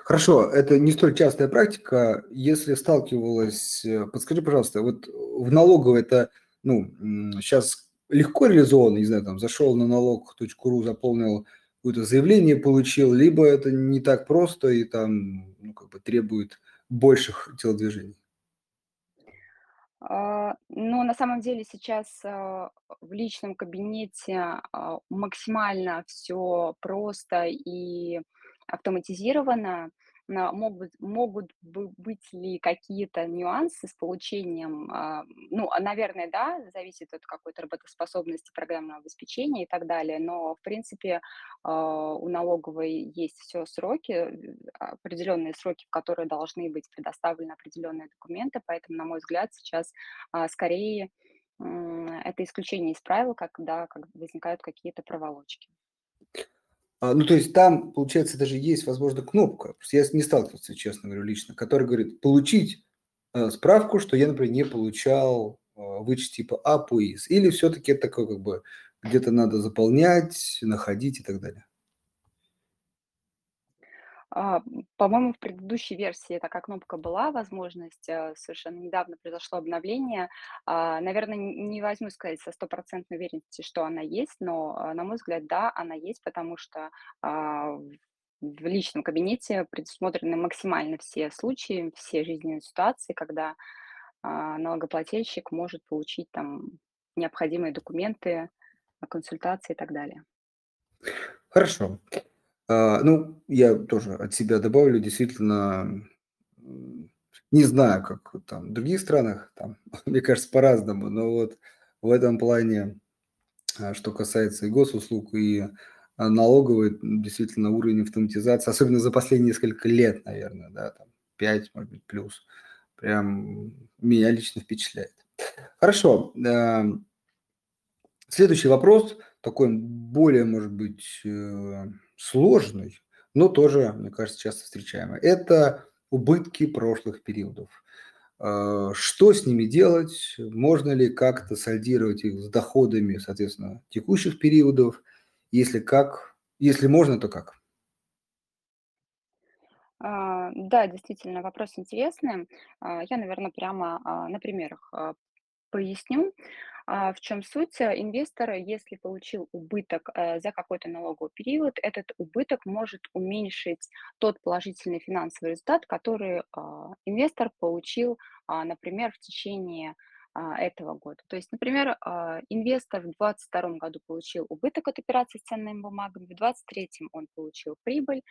Хорошо, это не столь частая практика. Если сталкивалась, э, подскажи, пожалуйста, вот в налоговой это, ну, сейчас легко реализовано, не знаю, там, зашел на налог.ру, заполнил какое-то заявление, получил, либо это не так просто и там, ну, как бы требует больших телодвижений? А, ну, на самом деле сейчас а, в личном кабинете а, максимально все просто и автоматизировано, могут, могут быть ли какие-то нюансы с получением, а, ну, а, наверное, да, зависит от какой-то работоспособности программного обеспечения и так далее, но, в принципе, а, у налоговой есть все сроки, определенные сроки, в которые должны быть предоставлены определенные документы, поэтому, на мой взгляд, сейчас скорее это исключение из правил, когда возникают какие-то проволочки. А, ну, то есть там, получается, даже есть, возможно, кнопка. Я не сталкивался, честно говорю, лично, которая говорит получить э, справку, что я, например, не получал э, вычет типа А по ИС. Или все-таки это такое как бы где-то надо заполнять, находить и так далее. А, по-моему, в предыдущей версии такая кнопка была, возможность, э, совершенно недавно произошло обновление. А, наверно, н не возьму сказать со стопроцентной уверенностью, что она есть, но, а, на мой взгляд, да, она есть, потому что, в личном кабинете предусмотрены максимально все случаи, все жизненные ситуации, когда, налогоплательщик может получить там необходимые документы, консультации и так далее. Хорошо. А, ну, я тоже от себя добавлю, действительно, не знаю, как там в других странах, там, мне кажется, по-разному, но вот в этом плане, а, что касается и госуслуг, и, а, налоговой, м, действительно, уровень автоматизации, особенно за последние несколько лет, наверное, да, там 5, может быть, плюс, прям меня лично впечатляет. Хорошо, следующий вопрос, такой более, может быть, э сложный, но тоже, мне кажется, часто встречаемый. Это убытки прошлых периодов. А, что с ними делать? Можно ли как-то сольдировать их с доходами, соответственно, текущих периодов? Если как, если можно, то как? А, да, действительно, вопрос интересный. А, я, наверно, прямо, на примерах, поясню. А, в чем суть? Э, инвестор, если получил убыток, э, за какой-то налоговый период, этот убыток может уменьшить тот положительный финансовый результат, который, а, инвестор получил, а, например, в течение, этого года. То есть, например, инвестор в 22 году получил убыток от операций с ценными бумагами, в 23 он получил прибыль.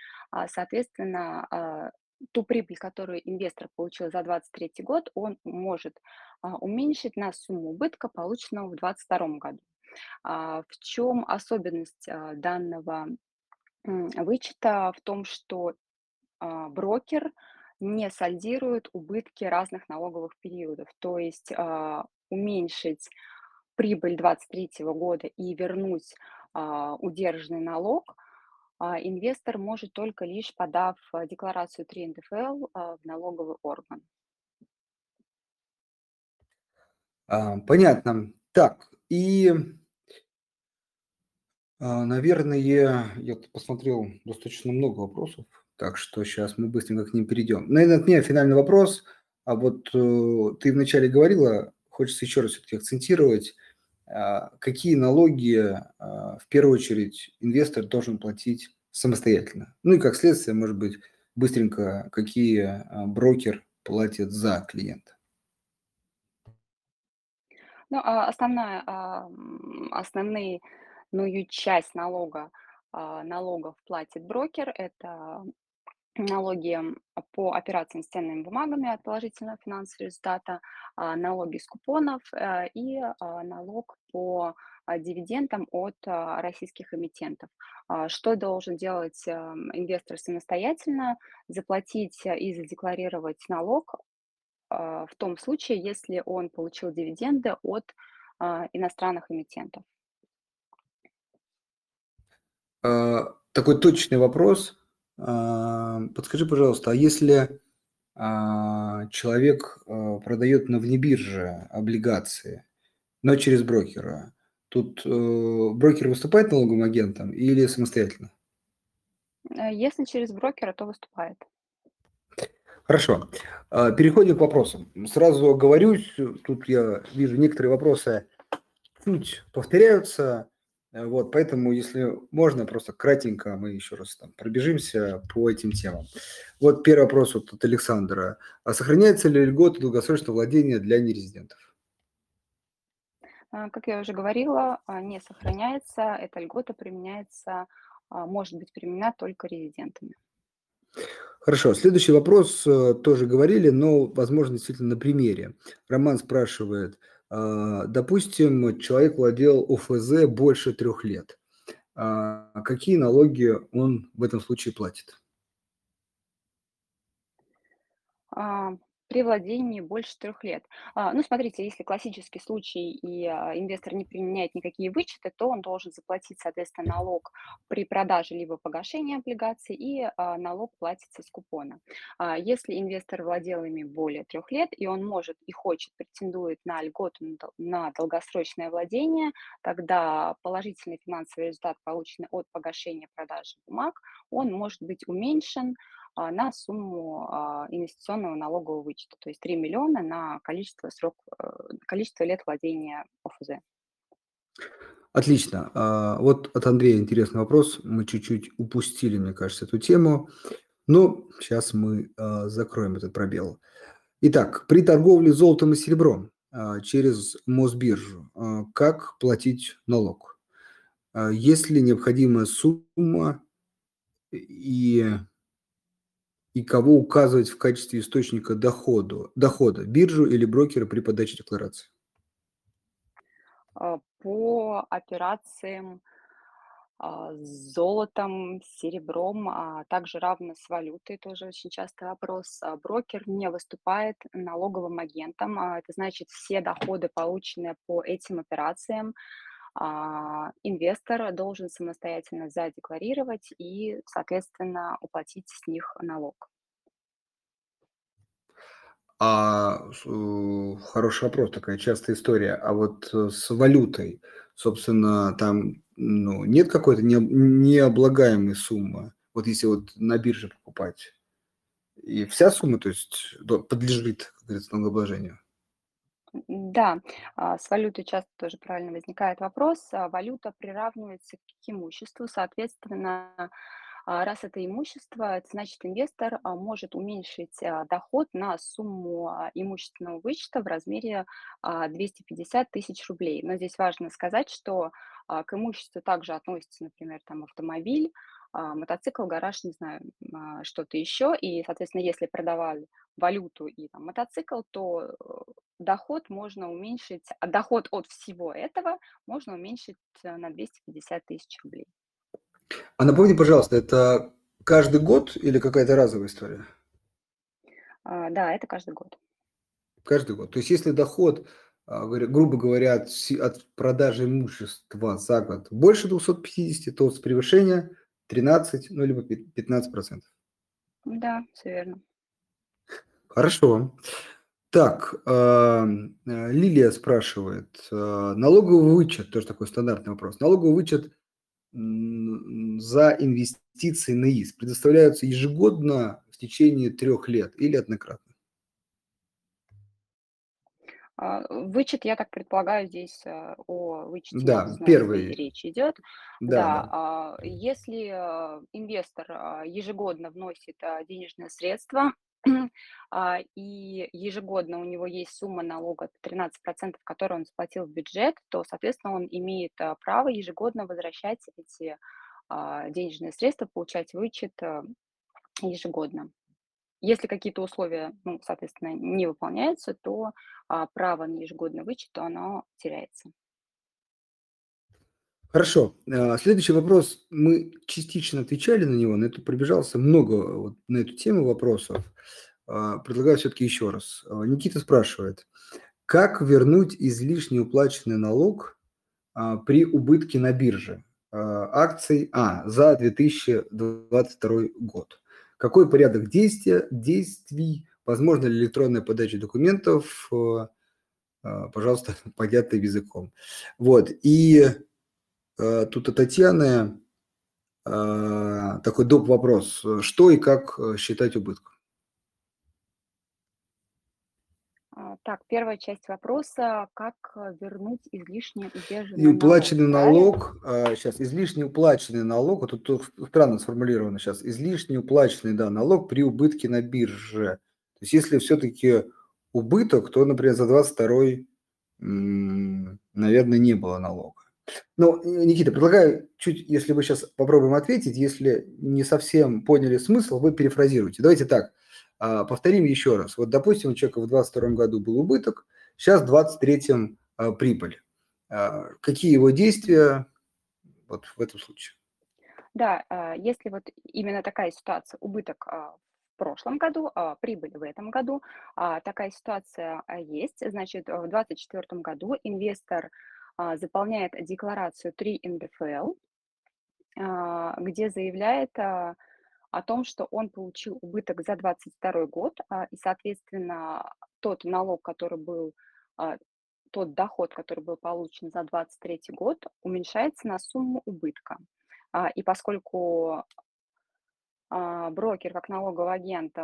Соответственно, ту прибыль, которую инвестор получил за 23 год, он может, а, уменьшить на сумму убытка, полученного в 22 году. А, в чем особенность, а, данного, вычета? В том, что, брокер не сольдирует убытки разных налоговых периодов. То есть, уменьшить прибыль 23 года и вернуть, удержанный налог, инвестор может только лишь подав, а, декларацию 3 НДФЛ, а, в налоговый орган. А, понятно. Так, и а, наверное, я посмотрел достаточно много вопросов, так что сейчас мы быстренько к ним перейдем. Наверно, от меня финальный вопрос. А вот, э, ты вначале говорила, хочется еще раз всё-таки акцентировать, а, какие налоги, а, в первую очередь инвестор должен платить самостоятельно? Ну и как следствие, может быть, быстренько, какие, а, брокер платит за клиента? Ну, а, основная, основные ную часть налога, а, налогов платит брокер. Это налоги, по операциям с ценными бумагами от положительного финансового результата, а, налоги с купонов, э, и, а, налог по, а, дивидендам от, российских эмитентов. Что должен делать, ам, инвестор самостоятельно? Заплатить и задекларировать налог, в том случае, если он получил дивиденды от, иностранных эмитентов. Такой точный вопрос. Подскажи, пожалуйста, а если, а, человек, а, продаёт на внебирже облигации, но через брокера, тут, э, брокер выступает налоговым агентом или самостоятельно? Э, если через брокера, то выступает. Хорошо. А, переходим к вопросам. Сразу оговорюсь, тут я вижу, некоторые вопросы чуть повторяются. Э, вот, поэтому, если можно, просто кратенько мы еще раз там пробежимся по этим темам. Вот первый вопрос вот от Александра. А сохраняется ли льгота долгосрочного владения для нерезидентов? А, как я уже говорила, а, не сохраняется. Эта льгота применяется, а, может быть применена только резидентами. Хорошо. Следующий вопрос, э, тоже говорили, но, возможно, действительно на примере. Роман спрашивает: допустим, человек владел ОФЗ больше 3 лет. А, какие налоги он в этом случае платит? При владении больше трех лет. А, ну, смотрите, если классический случай и а, инвестор не применяет никакие вычеты, то он должен заплатить, соответственно, налог при продаже либо погашении облигаций, и а, налог платится с купона. Если инвестор владел ими более трех лет, и он может и хочет, претендует на льготу на долгосрочное владение, тогда положительный финансовый результат, полученный от погашения продажи бумаг, он может быть уменьшен на сумму а, инвестиционного налогового вычета, то есть 3 миллиона на количество, срок, э, количество лет владения ОФЗ. Отлично. А, вот от Андрея интересный вопрос. Мы чуть-чуть упустили, мне кажется, эту тему, но сейчас мы закроем этот пробел. Итак, при торговле золотом и серебром через Мосбиржу как платить налог? Есть ли необходимая сумма и и кого указывать в качестве источника дохода, дохода биржу или брокера при подаче декларации? А, по операциям а, с золотом, серебром, а также равно с валютой, тоже очень частый вопрос. Брокер не выступает налоговым агентом, это значит все доходы, полученные по этим операциям, инвестор должен самостоятельно задекларировать и, соответственно, уплатить с них налог. А хороший вопрос, такая частая история. А вот э, с валютой, собственно, там ну, нет какой-то не, необлагаемой суммы. Вот если вот на бирже покупать, и вся сумма, то есть подлежит, как говорится, налогообложению. Да, а, с валютой часто тоже правильно возникает вопрос. А, валюта приравнивается к имуществу, соответственно, а, раз это имущество, значит инвестор может уменьшить доход на сумму имущественного вычета в размере 250 тысяч рублей. Но здесь важно сказать, что к имуществу также относится, например, там автомобиль, мотоцикл, гараж, не знаю, что-то еще. И, соответственно, если продавали валюту и там, мотоцикл, то э, доход можно уменьшить, доход от всего этого можно уменьшить э, на 250 тысяч рублей. А напомни, пожалуйста, это каждый год или какая-то разовая история? А, да, это каждый год. Каждый год. То есть если доход, а, грубо говоря, от, от продажи имущества за год больше 250, то с превышения 13, ну, либо 15 процентов. Да, все верно. Хорошо. Так, а, Лилия спрашивает, налоговый вычет, тоже такой стандартный вопрос. Налоговый вычет за инвестиции на ИС предоставляются ежегодно в течение трех лет или однократно? А, вычет, я так предполагаю, здесь э, о вычете Да, первый. речь идет. Да, Да, да. а, если э, инвестор а, ежегодно вносит денежные средства и ежегодно у него есть сумма налога 13%, которую он заплатил в бюджет, то, соответственно, он имеет право ежегодно возвращать эти денежные средства, получать вычет ежегодно. Если какие-то условия, ну, соответственно, не выполняются, то право на ежегодный вычет, оно теряется. Хорошо. Следующий вопрос. Мы частично отвечали на него, но это пробежался много вот на эту тему вопросов. А, предлагаю все-таки еще раз. А, Никита спрашивает, как вернуть излишне уплаченный налог а, при убытке на бирже акций а, за 2022 год? Какой порядок действия, действий, возможно ли электронная подача документов, пожалуйста, понятным языком. Вот, и тут от Татьяны такой доп. вопрос. Что и как считать убытком? А, так, первая часть вопроса: как, э, вернуть излишне удержанный налог, уплаченный правильно? налог, сейчас излишне уплаченный налог, вот тут тут странно сформулировано сейчас, излишне уплаченный, да, налог при убытке на бирже. То есть если все-таки убыток, то, например, за 22 наверное, не было налога. Ну, Никита, предлагаю чуть, если вы сейчас попробуем ответить, если не совсем поняли смысл, вы перефразируйте. Давайте так. А, повторим еще раз. Вот, допустим, у человека в 2022 году был убыток, сейчас в 2023 а, прибыль. А, какие его действия вот в этом случае? Да, если вот именно такая ситуация, убыток в прошлом году, прибыль в этом году. Такая ситуация есть. Значит, в 2024 году инвестор заполняет декларацию 3 НДФЛ, где заявляет о том, что он получил убыток за 2022 год, а, и, соответственно, тот налог, который был, а, тот доход, который был получен за 2023 год, уменьшается на сумму убытка. А, и поскольку брокер как налоговый агент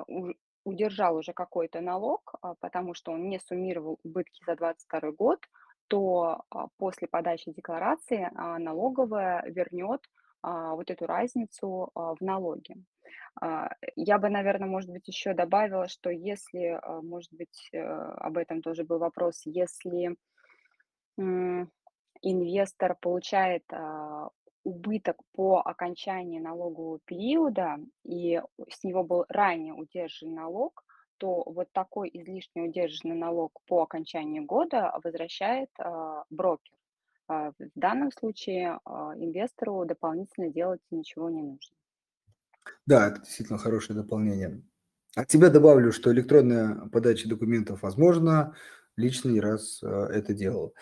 удержал уже какой-то налог, потому что он не суммировал убытки за 2022 год, то после подачи декларации налоговая вернет вот эту разницу в налоге. Я бы, наверное, может быть, еще добавила, что если, может быть, э, об этом тоже был вопрос, если инвестор получает убыток по окончании налогового периода, и с него был ранее удержан налог, то вот такой излишне удержанный налог по окончании года возвращает брокер. Э, в данном случае э, инвестору дополнительно делать ничего не нужно. Да, это действительно хорошее дополнение. От тебя добавлю, что электронная подача документов возможна, лично не раз это делал.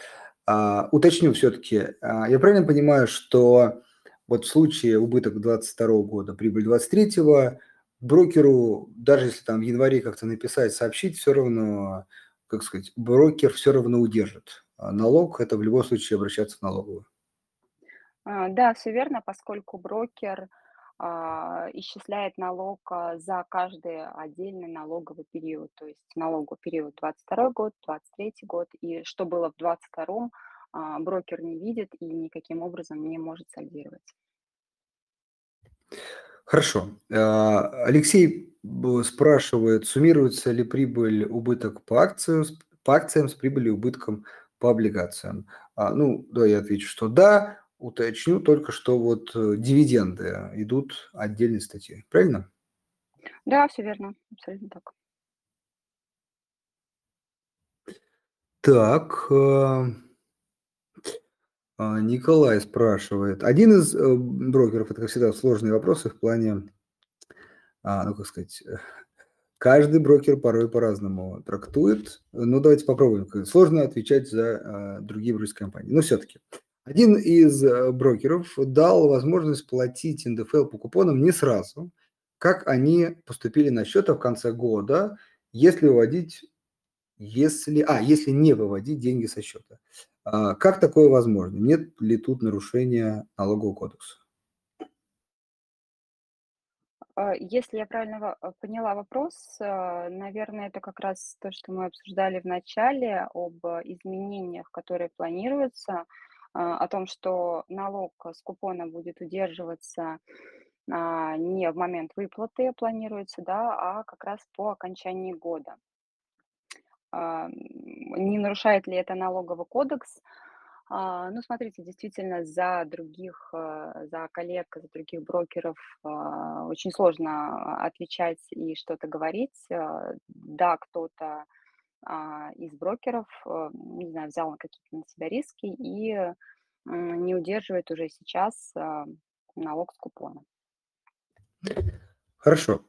А, уточню все-таки, а, я правильно понимаю, что вот в случае убыток 22 года, прибыль 23 брокеру, даже если там в январе как-то написать, сообщить, все равно, как сказать, брокер все равно удержит. А налог – это в любом случае обращаться в налоговую. А, да, все верно, поскольку брокер а, исчисляет налог за каждый отдельный налоговый период, то есть налоговый период 22 год, 23 год, и что было в 22 а, брокер не видит и никаким образом не может сальдировать. Хорошо. Алексей спрашивает, суммируется ли прибыль убыток по акциям, по акциям с прибылью убытком по облигациям? Ну, да, я отвечу, что да. Уточню только, что вот э, дивиденды идут отдельной статьей. Правильно? Да, все верно. Абсолютно так. Так, э, а, Николай спрашивает. Один из э, брокеров, это, как всегда, сложные вопросы в плане, а, ну, как сказать, каждый брокер порой по-разному трактует. Ну, давайте попробуем. Сложно отвечать за другие брокерские компании. Но все-таки. Один из э, брокеров дал возможность платить НДФЛ по купонам не сразу, как они поступили на счет в конце года, если выводить, если, а, если не выводить деньги со счета. А, как такое возможно? Нет ли тут нарушения налогового кодекса? А, если я правильно э, поняла вопрос, э, наверное, это как раз то, что мы обсуждали в начале об изменениях, которые планируются а, о том, что налог с купона будет удерживаться а, не в момент выплаты планируется, да, а как раз по окончании года. Не нарушает ли это налоговый кодекс? Ну, смотрите, действительно, за других, за коллег, за других брокеров очень сложно отвечать и что-то говорить. Да, кто-то а, из брокеров, не знаю, взял на какие-то на себя риски и не удерживает уже сейчас а, налог с купона. Хорошо.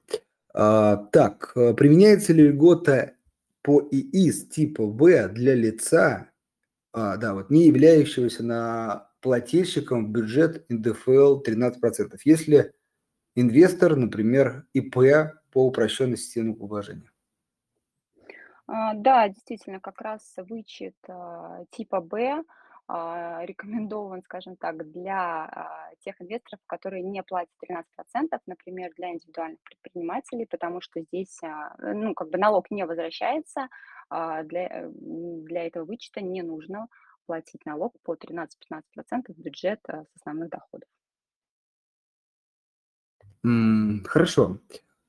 А, так, применяется ли льгота по ИИС типа В для лица, а, да, вот, не являющегося на плательщиком в бюджет НДФЛ 13%, если инвестор, например, ИП по упрощенной системе положения? А, да, действительно, как раз вычет а, типа Б рекомендован, скажем так, для тех инвесторов, которые не платят 13%, например, для индивидуальных предпринимателей, потому что здесь, ну, как бы налог не возвращается, для, для этого вычета не нужно платить налог по 13-15% в бюджет с основных доходов. Хорошо.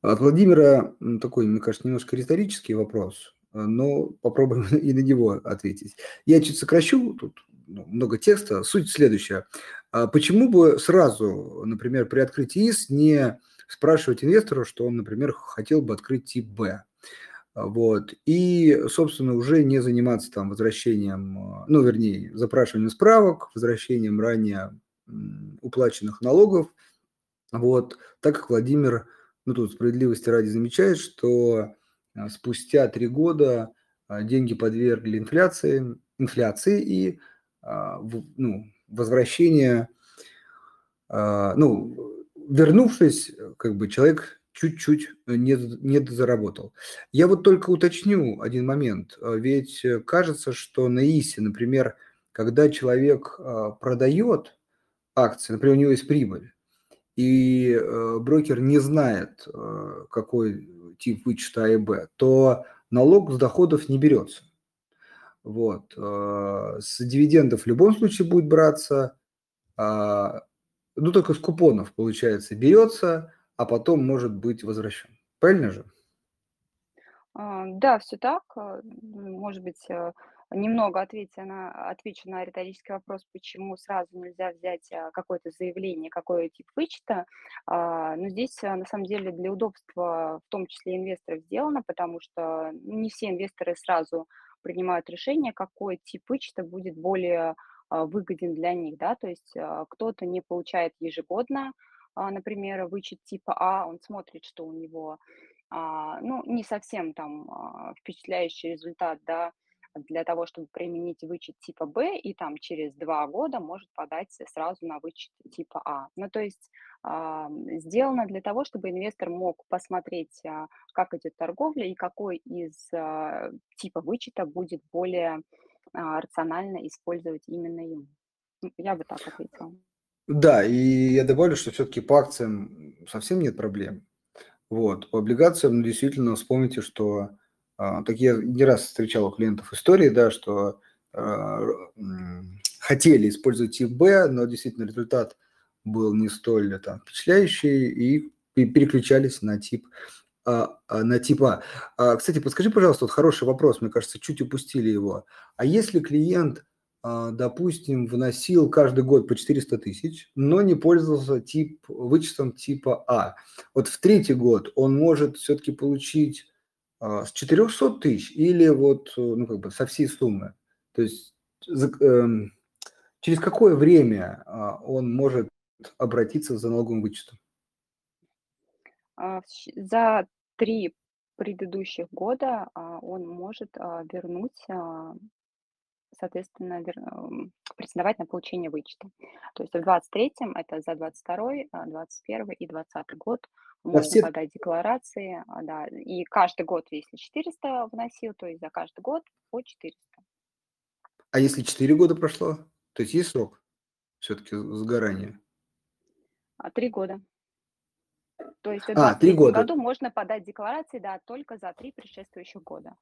От Владимира такой, мне кажется, немножко риторический вопрос. Э, но попробуем и на него ответить. Я чуть сокращу, тут много текста. Суть следующая. А почему бы сразу, например, при открытии ИС не спрашивать инвестора, что он, например, хотел бы открыть тип Б? Вот. И, собственно, уже не заниматься там возвращением, ну, вернее, запрашиванием справок, возвращением ранее уплаченных налогов. Вот. Так как Владимир ну тут справедливости ради замечает, что а, спустя три года а, деньги подвергли инфляции, инфляции и ну, возвращение, ну, вернувшись, как бы человек чуть-чуть не, не заработал. Я вот только уточню один момент. Ведь кажется, что на ИСе, например, когда человек продает акции, например, у него есть прибыль, и брокер не знает, какой тип вычета А и Б, то налог с доходов не берется. Вот. Э, с дивидендов в любом случае будет браться, э, ну только с купонов, получается, берется, а потом может быть возвращен. Правильно же? А, да, все так. Э, может быть, э, немного ответя на отвечу на риторический вопрос, почему сразу нельзя взять, а, какое-то заявление, какой тип вычета. А, но здесь, а, на самом деле, для удобства, в том числе инвесторов, сделано, потому что ну, не все инвесторы сразу принимают решение, какой тип вычета будет более, выгоден для них, да. То есть, кто-то не получает ежегодно, например, вычет типа А, он смотрит, что у него, ну, не совсем там, впечатляющий результат, да, для того, чтобы применить вычет типа Б, и там через два года может подать сразу на вычет типа А. Ну, то есть а, сделано для того, чтобы инвестор мог посмотреть, а, как идет торговля и какой из а, типа вычета будет более рационально использовать именно ему. Я бы так ответила. Да, и я добавлю, что все-таки по акциям совсем нет проблем. Вот, по облигациям, ну, действительно, вспомните, что так я не раз встречал у клиентов истории, да, что а, хотели использовать тип Б, но действительно результат был не столь там, впечатляющий, и переключались на тип а, на тип А. Кстати, подскажи, пожалуйста, вот хороший вопрос, мне кажется, чуть упустили его. А если клиент, допустим, вносил каждый год по 400 тысяч, но не пользовался тип, вычетом типа А, вот в третий год он может все-таки получить а, с 400 тысяч или вот, э, ну, как бы со всей суммы? То есть эм, через какое время а, он может обратиться за налоговым вычетом? А, за три предыдущих года он может вернуть соответственно, вер... Эм, претендовать на получение вычета. То есть в 23-м, это за 22-й, 21 и 20 год можно все... подать декларации, а, да, и каждый год, если 400 вносил, то есть за каждый год по 400. А если 4 года прошло, то есть есть срок все-таки сгорания? А, три года. То есть в а, 3 года. году можно подать декларации, да, только за три предшествующих года.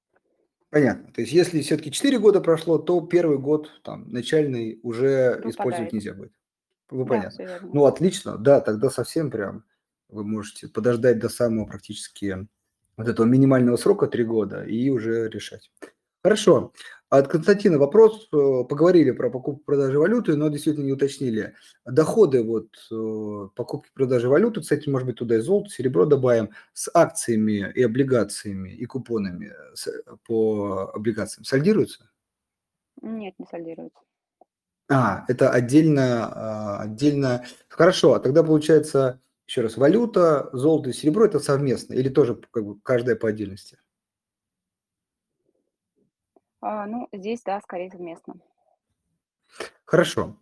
Понятно. То есть, если все-таки 4 года прошло, то первый год, там, начальный, уже Выпадает. использовать нельзя будет. Ну, да, понятно. Ну, отлично. Да, тогда совсем прям вы можете подождать до самого практически вот этого минимального срока 3 года и уже решать. Хорошо. От Константина вопрос. Э, поговорили про покупку-продажи валюты, но действительно не уточнили. Доходы вот э, покупки-продажи валюты, кстати, может быть, туда и золото, серебро добавим, с акциями и облигациями и купонами по облигациям сальдируются? Нет, не сальдируются. А, это отдельно, а, отдельно. Хорошо, а тогда получается, еще раз, валюта, золото и серебро – это совместно или тоже как бы каждая по отдельности? А, ну, здесь, да, скорее совместно. Хорошо.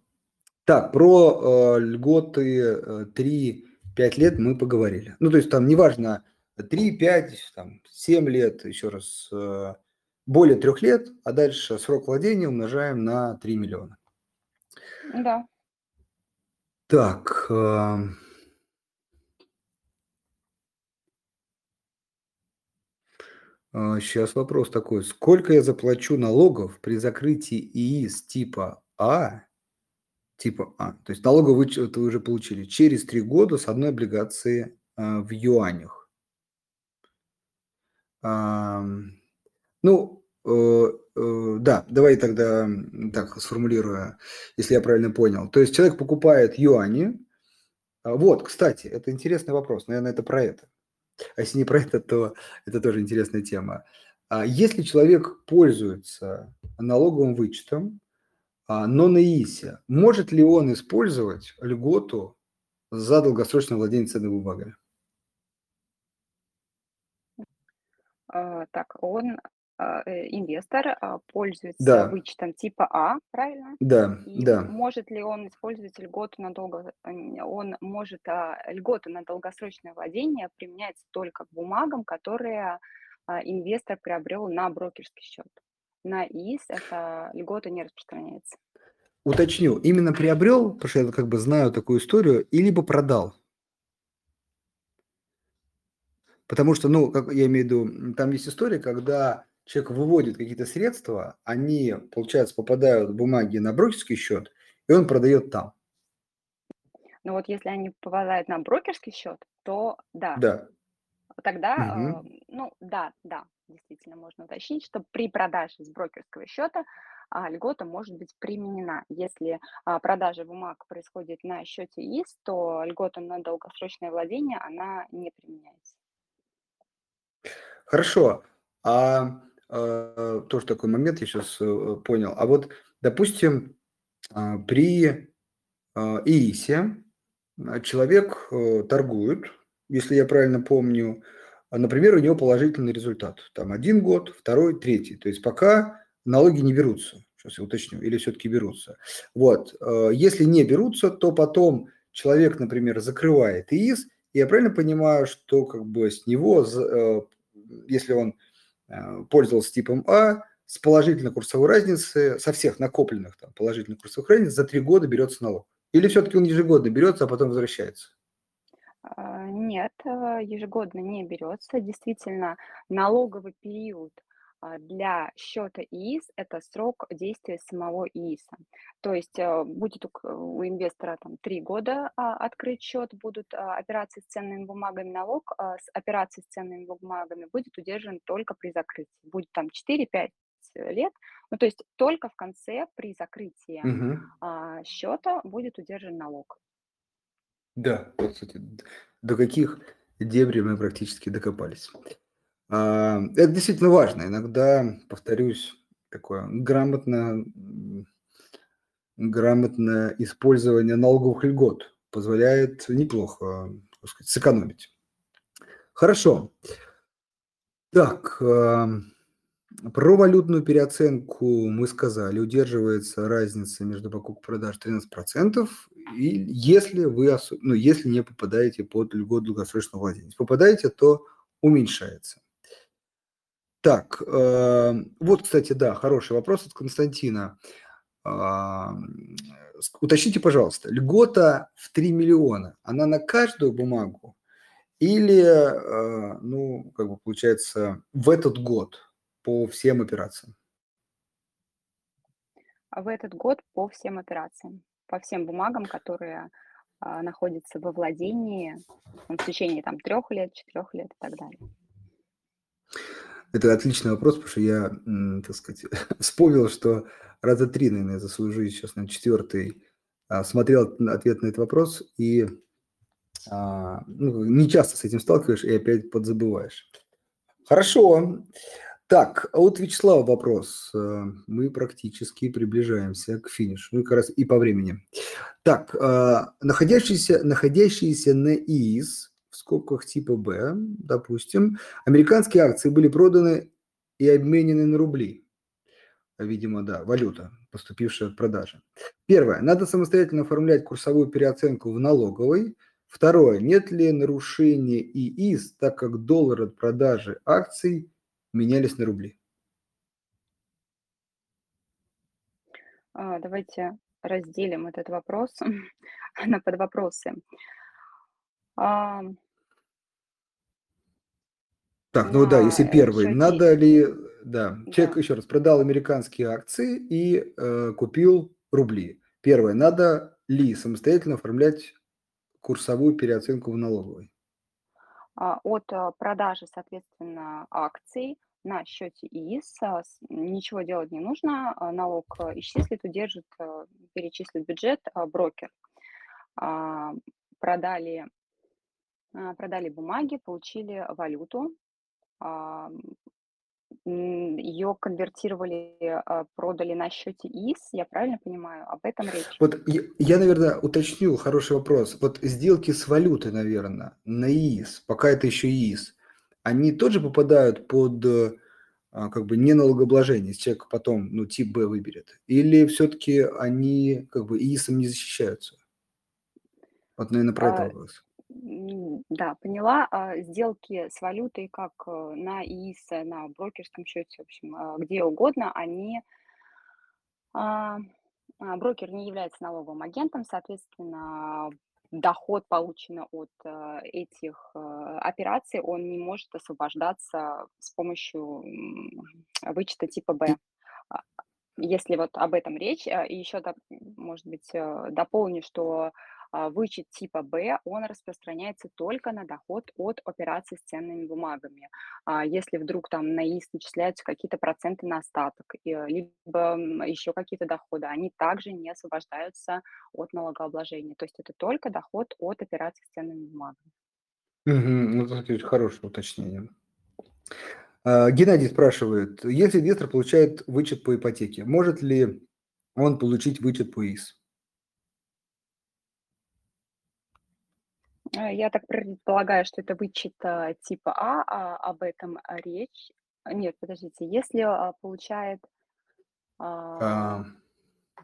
Так, про э, льготы э, 3-5 лет мы поговорили. Ну, то есть там неважно 3, 5, там, 7 лет, еще раз, э, более 3 лет, а дальше срок владения умножаем на 3 миллиона. Да. Так, э, Сейчас а, вопрос такой. Сколько я заплачу налогов при закрытии ИИС типа А, типа А, то есть налоговый вычет вы уже получили, через три года с одной облигации а, в юанях? А, ну, э, э, да, давай тогда так сформулирую, если я правильно понял. То есть человек покупает юани. Вот, кстати, это интересный вопрос, наверное, это про это. А если не про это, то это тоже интересная тема. А если человек пользуется налоговым вычетом, а, но на ИСе, может ли он использовать льготу за долгосрочное владение ценными бумагами? А, так, он инвестор, а, пользуется Да, вычетом типа А, правильно? да, И да. может ли он использовать льготу на долго э, он может, а, льготу на долгосрочное владение применять только к бумагам, которые, а, инвестор приобрел на брокерский счет. На ИИС эта льгота не распространяется. Уточню, именно приобрел, потому что я как бы знаю такую историю, и либо продал. Потому что, ну, как я имею в виду, там есть история, когда человек выводит какие-то средства, они, получается, попадают в бумаги на брокерский счет, и он продает там. Но вот если они попадают на брокерский счет, то да, Да. тогда, Мгм. э, ну да, да, действительно можно уточнить, что при продаже с брокерского счета а, льгота может быть применена. Если а, продажа бумаг происходит на счете ИС, то льгота на долгосрочное владение, она не применяется. Хорошо. А, тоже такой момент я сейчас понял. А вот, допустим, а, при а, ИИСе а, человек э, торгует, если я правильно помню, например, у него положительный результат. Там один год, второй, третий. То есть пока налоги не берутся. Сейчас я уточню. Или все-таки берутся. Вот. э, Если не берутся, то потом человек, например, закрывает ИИС. И я правильно понимаю, что как бы с него, э, если он э, пользовался типом А, с положительной курсовой разницы, со всех накопленных там положительных курсовых разниц за три года берется налог? Или все-таки он ежегодно берется, а потом возвращается? А, Нет, э, ежегодно не берется. Действительно, налоговый период для счета ИИС– это срок действия самого ИИСа. То есть э, будет у, инвестора там три года а, открыть счет, будут а, операции с ценными бумагами, налог а, с операций с ценными бумагами будет удержан только при закрытии. Будет там 4-5 лет, ну то есть только в конце при закрытии а, счета будет удержан налог. Да, кстати, д- до каких дебрей мы практически докопались. А, Это действительно важно. Иногда, повторюсь, такое грамотно, м, грамотное использование налоговых льгот позволяет неплохо, так сказать, сэкономить. Хорошо. Так, про валютную переоценку мы сказали, удерживается разница между покупкой и продажей 13%, и если вы, ну, если не попадаете под льготу долгосрочного владения. Если попадаете, то уменьшается. Так, ам, вот, кстати, да, хороший вопрос от Константина. С- Уточните, пожалуйста, льгота в 3 миллиона, она на каждую бумагу или, э, ну, как бы получается, в этот год по всем операциям? А в этот год по всем операциям, по всем бумагам, которые а, находятся во владении в течение там трех лет, четырех лет и так далее. Это отличный вопрос, потому что я, так сказать, вспомнил, что раза три, наверное, за свою жизнь, сейчас, на четвертый, а, смотрел ответ на этот вопрос, и а, ну, не часто с этим сталкиваешь, и опять подзабываешь. Хорошо. Так, а вот Вячеслав вопрос. Э, Мы практически приближаемся к финишу, ну как раз и по времени. Так, находящиеся, находящиеся на ИИС, в скобках типа Б, допустим, американские акции были проданы и обменены на рубли. Видимо, да, валюта, поступившая от продажи. Первое. Надо самостоятельно оформлять курсовую переоценку в налоговой. Второе. Нет ли нарушения ИИС, так как доллар от продажи акций менялись на рубли? А, Давайте разделим этот вопрос на подвопросы. А, Так, ну да, если э, первый, счете, надо ли, да, человек да, еще раз продал американские акции и э, купил рубли. Первое, надо ли самостоятельно оформлять курсовую переоценку в налоговой? а, от а, продажи, соответственно, акций на счете ИИС а, с- ничего делать не нужно, а, налог а, исчислит, удержит, а, перечислит бюджет а, брокер. А, Продали, а, продали бумаги, получили валюту, а, ее конвертировали, а, продали на счете ИИС, я правильно понимаю? Об этом речь? Вот я, я, наверное, уточню, хороший вопрос. Вот сделки с валютой, наверное, на ИИС, пока это еще ИИС, они тоже попадают под э, а, как бы неналогообложение, если человек потом ну, тип Б выберет? Или все-таки они как бы ИИСом не защищаются? Вот, наверное, про это А, вопрос. Да, поняла. А, сделки с валютой, как э, на ИИС, на брокерском счете, в общем, а, где угодно, они а, а, брокер не является налоговым агентом, соответственно, доход, полученный от э, этих э, операций, он не может освобождаться с помощью м, вычета типа Б. А, Если вот об этом речь, и еще, может быть, э, дополню, что вычет типа Б, он распространяется только на доход от операций с ценными бумагами. А если вдруг там на ИИС начисляются какие-то проценты на остаток, э, либо еще какие-то доходы, они также не освобождаются от налогообложения. То есть это только доход от операций с ценными бумагами. Ну, это хорошее уточнение. А, Геннадий спрашивает, если инвестор получает вычет по ипотеке, может ли он получить вычет по ИИС? Я так предполагаю, что это вычет типа А, а об этом а, речь. А, Нет, подождите, если а, получает а, А,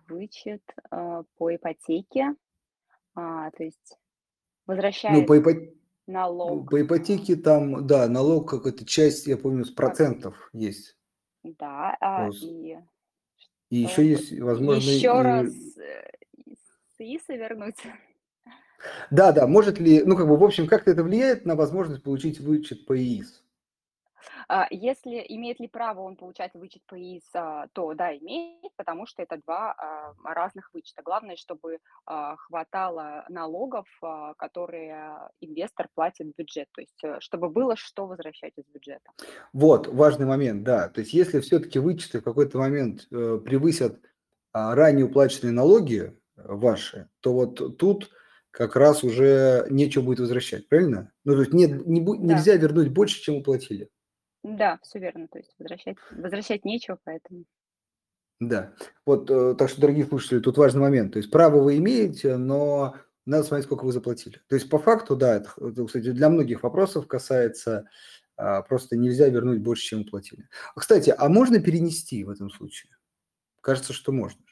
вычет а, по ипотеке, а, то есть Ну, возвращает по, ипо- налог, по ипотеке там, да, налог какой-то часть, я помню, с как процентов есть. Да, а, и И еще есть, возможно, еще и... э, с ИИСа вернуть? Да, да, может ли, ну, как бы, в общем, как-то это влияет на возможность получить вычет по ИИС? А, Если имеет ли право он получать вычет по ИИС, а, то да, имеет, потому что это два а, разных вычета. Главное, чтобы хватало налогов, которые инвестор платит в бюджет, то есть э, чтобы было что возвращать из бюджета. Вот, важный момент, да. То есть если все-таки вычеты в какой-то момент э, превысят ранее уплаченные налоги э, ваши, то вот тут как раз уже нечего будет возвращать, правильно? Ну, то есть нет, не, бу- Да, нельзя вернуть больше, чем уплатили. да, все верно, то есть возвращать, возвращать нечего, поэтому. Да. Вот, э, так что, дорогие слушатели, тут важный момент. То есть право вы имеете, но надо смотреть, сколько вы заплатили. То есть по факту, да, это, это, кстати, для многих вопросов касается, а, просто нельзя вернуть больше, чем уплатили. А, Кстати, а можно перенести в этом случае? Кажется, что можно.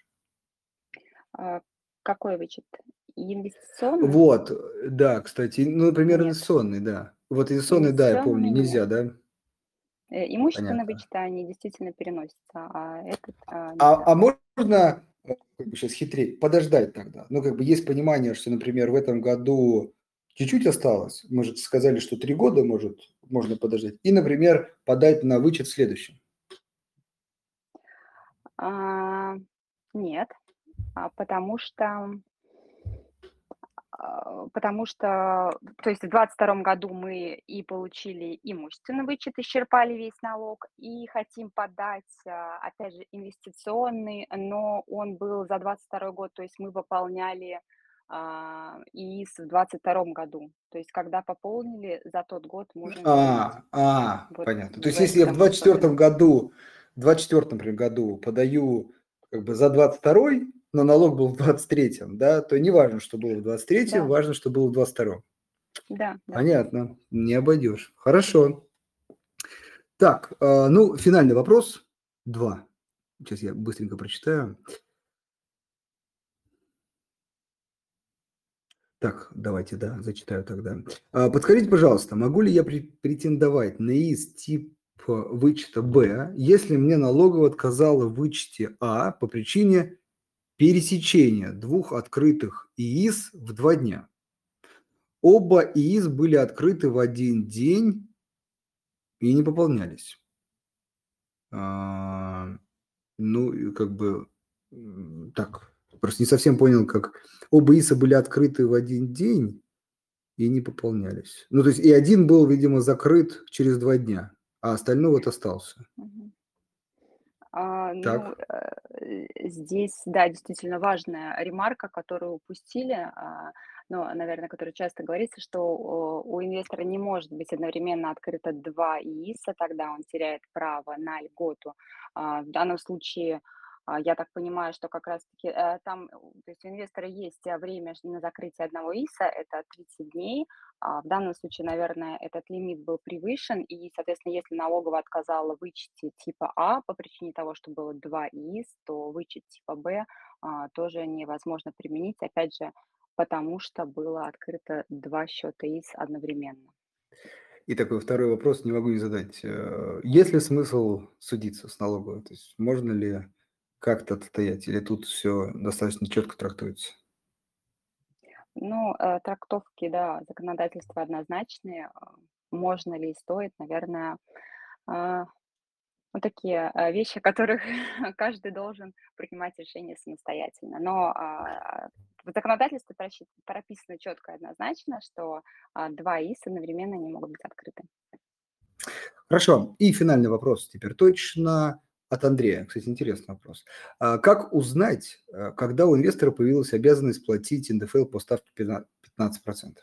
А, Какой вычет? Инвестиционный? Вот, да, кстати, ну, например, Нет, инвестиционный, да. Вот инвестиционный, да, я помню, нельзя, да? Э, Имущественные Понятно. вычеты, они действительно переносятся, а этот а, А, а можно как бы сейчас хитрее подождать тогда? Ну, как бы есть понимание, что, например, в этом году чуть-чуть осталось. Мы же сказали, что три года может, можно подождать. И, например, подать на вычет в следующем. А, Нет, а, потому что, потому что, то есть в двадцать втором году мы и получили имущественный вычет, исчерпали весь налог, и хотим подать, а, опять же, инвестиционный, но он был за двадцать второй год, то есть мы пополняли а, ИИС в двадцать втором году. То есть когда пополнили, за тот год вернуть. А, а, Вот понятно. То есть если я в этом 24 условии. году, в 24 например, году подаю как бы за 22 но налог был в 23 да, то не важно, что было в 23 Да, важно, что было в 22 да, да. Понятно, не обойдешь. Хорошо. Так, э, ну, финальный вопрос. Два. Сейчас я быстренько прочитаю. Так, давайте, да, зачитаю тогда. А, Подскажите, пожалуйста, могу ли я пре- претендовать на ИИС типа вычета Б, если мне налоговая отказала в вычете А по причине пересечения двух открытых ИИС в два дня? Оба ИИС были открыты в один день и не пополнялись. А, Ну, как бы так, просто не совсем понял, как оба ИСа были открыты в один день и не пополнялись. Ну, то есть и один был, видимо, закрыт через два дня, а остальной вот остался. Мгм. А, ну, Так, э, здесь, да, действительно важная ремарка, которую упустили, а, но, наверное, которая часто говорится, что о, у инвестора не может быть одновременно открыто два ИИСа, тогда он теряет право на льготу. А, В данном случае я так понимаю, что как раз-таки э, там, то есть у инвестора есть э, время на закрытие одного ИСа, это 30 дней. А, в данном случае, наверное, этот лимит был превышен, и, соответственно, если налоговая отказала вычете типа А по причине того, что было два ИС, то вычет типа Б а, тоже невозможно применить, опять же, потому что было открыто два счета ИС одновременно. И такой второй вопрос не могу не задать. Э, есть ли смысл судиться с налоговой? То есть можно ли как-то отстоять, или тут все достаточно четко трактуется? Ну, э, трактовки, да, законодательства однозначные. А, можно ли и стоит, наверное, а, вот такие а, вещи, о которых каждый должен принимать решение самостоятельно. Но в законодательстве прописано четко и однозначно, что два ИС одновременно не могут быть открыты. Хорошо. И финальный вопрос теперь точно от Андрея. Кстати, интересный вопрос. А как узнать, э, когда у инвестора появилась обязанность платить НДФЛ по ставке 15%?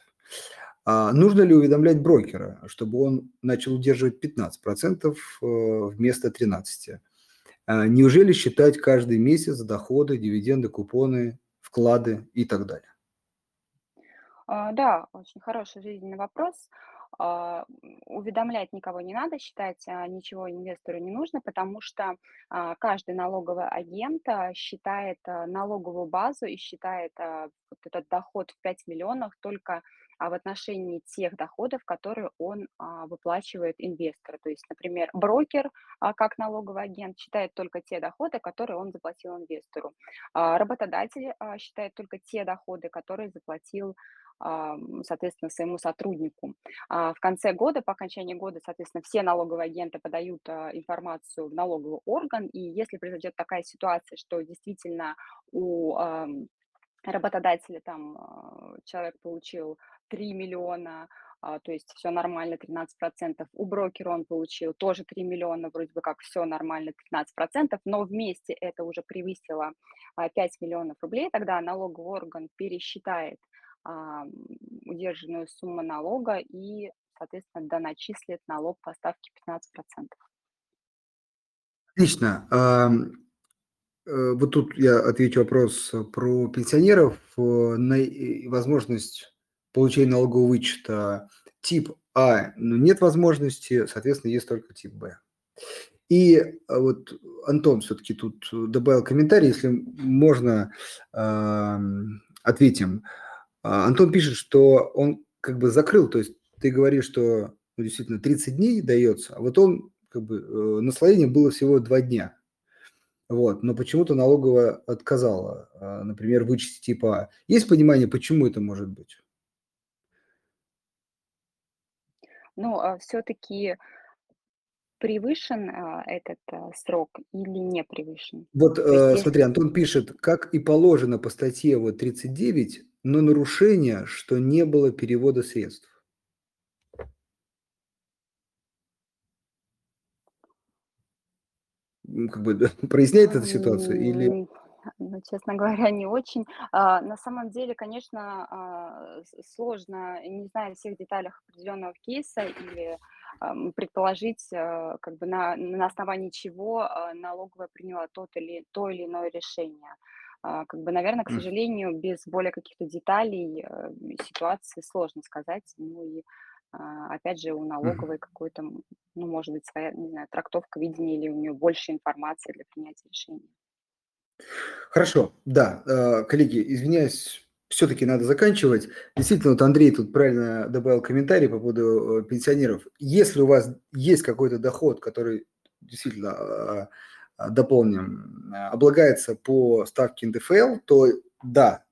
А нужно ли уведомлять брокера, чтобы он начал удерживать 15% э, вместо 13%? А неужели считать каждый месяц доходы, дивиденды, купоны, вклады и так далее? Да, очень хороший жизненный вопрос. А, уведомлять никого не надо, считать а, ничего инвестору не нужно, потому что а, каждый налоговый агент считает налоговую базу и считает вот этот доход в 5 миллионов только в отношении тех доходов, которые он выплачивает инвестору. То есть, например, брокер, как налоговый агент, считает только те доходы, которые он заплатил инвестору. Работодатель считает только те доходы, которые заплатил соответственно, своему сотруднику. А в конце года, по окончании года, соответственно, все налоговые агенты подают а, информацию в налоговый орган, и если произойдет такая ситуация, что действительно у работодателя там а, человек получил 3 миллиона, то есть все нормально, 13%. У брокера он получил тоже 3 миллиона, вроде бы как все нормально, 13%, но вместе это уже превысило 5 миллионов рублей, тогда налоговый орган пересчитает удержанную сумму налога и, соответственно, доначислит налог по ставке 15%. Отлично. Э, вот тут я отвечу вопрос про пенсионеров э, на возможность получения налогового вычета. Тип А ну, нет возможности, соответственно, есть только тип Б. И э, вот Антон все-таки тут добавил комментарий, если можно, ответим. А, Антон пишет, что он как бы закрыл, то есть ты говоришь, что ну, действительно 30 дней дается, а вот он как бы э, наслоение было всего 2 дня. Вот, но почему-то налоговая отказала, а, например, вычесть типа А. Есть понимание, почему это может быть? Ну, а все-таки превышен этот срок или не превышен? Вот э, смотри, Антон пишет, как и положено по статье вот 39, но нарушение, что не было перевода средств. Как бы проясняет эту ситуацию или... Ну, честно говоря, не очень. А, на самом деле, конечно, а, сложно, не знаю всех деталях определенного кейса или а, предположить, а, как бы на, на основании чего а, налоговая приняла тот или, то или иное решение. А, как бы, наверное, к сожалению, без более каких-то деталей э, ситуации сложно сказать. Ну и а, опять же, у налоговой какой-то, ну, может быть, своя, не знаю, трактовка, видения или у нее больше информации для принятия решения. Хорошо, да, коллеги, извиняюсь, все-таки надо заканчивать. Действительно, вот Андрей тут правильно добавил комментарий по поводу э, пенсионеров. Если у вас есть какой-то доход, который действительно а, дополним, а, облагается по ставке НДФЛ, то да,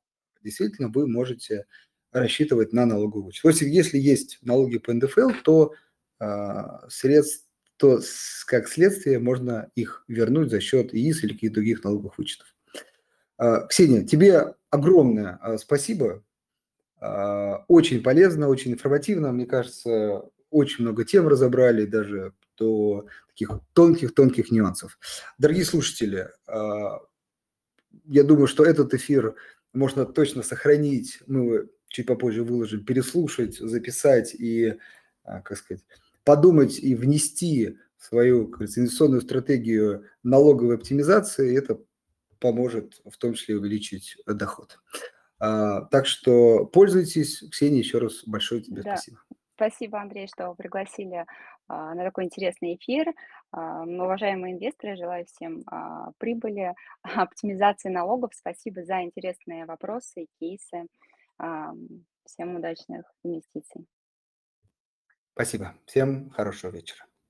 действительно вы можете рассчитывать на налоговый вычет. То есть если есть налоги по НДФЛ, то э, средств, то как следствие можно их вернуть за счет ИИС или каких-то других налоговых вычетов. Э, Ксения, тебе огромное э, спасибо. Э, очень полезно, очень информативно. Мне кажется, очень много тем разобрали, даже до таких тонких-тонких нюансов. Дорогие слушатели, а, я думаю, что этот эфир можно точно сохранить. Мы его чуть попозже выложим, переслушать, записать и, а, как сказать, подумать и внести свою инвестиционную стратегию налоговой оптимизации. Это поможет в том числе увеличить доход. А, так что пользуйтесь. Ксения, еще раз большое тебе Да. спасибо. Спасибо, Андрей, что пригласили а, на такой интересный эфир. А, уважаемые инвесторы, желаю всем а, прибыли, оптимизации налогов. Спасибо за интересные вопросы и кейсы. А, всем удачных инвестиций. Спасибо. Всем хорошего вечера.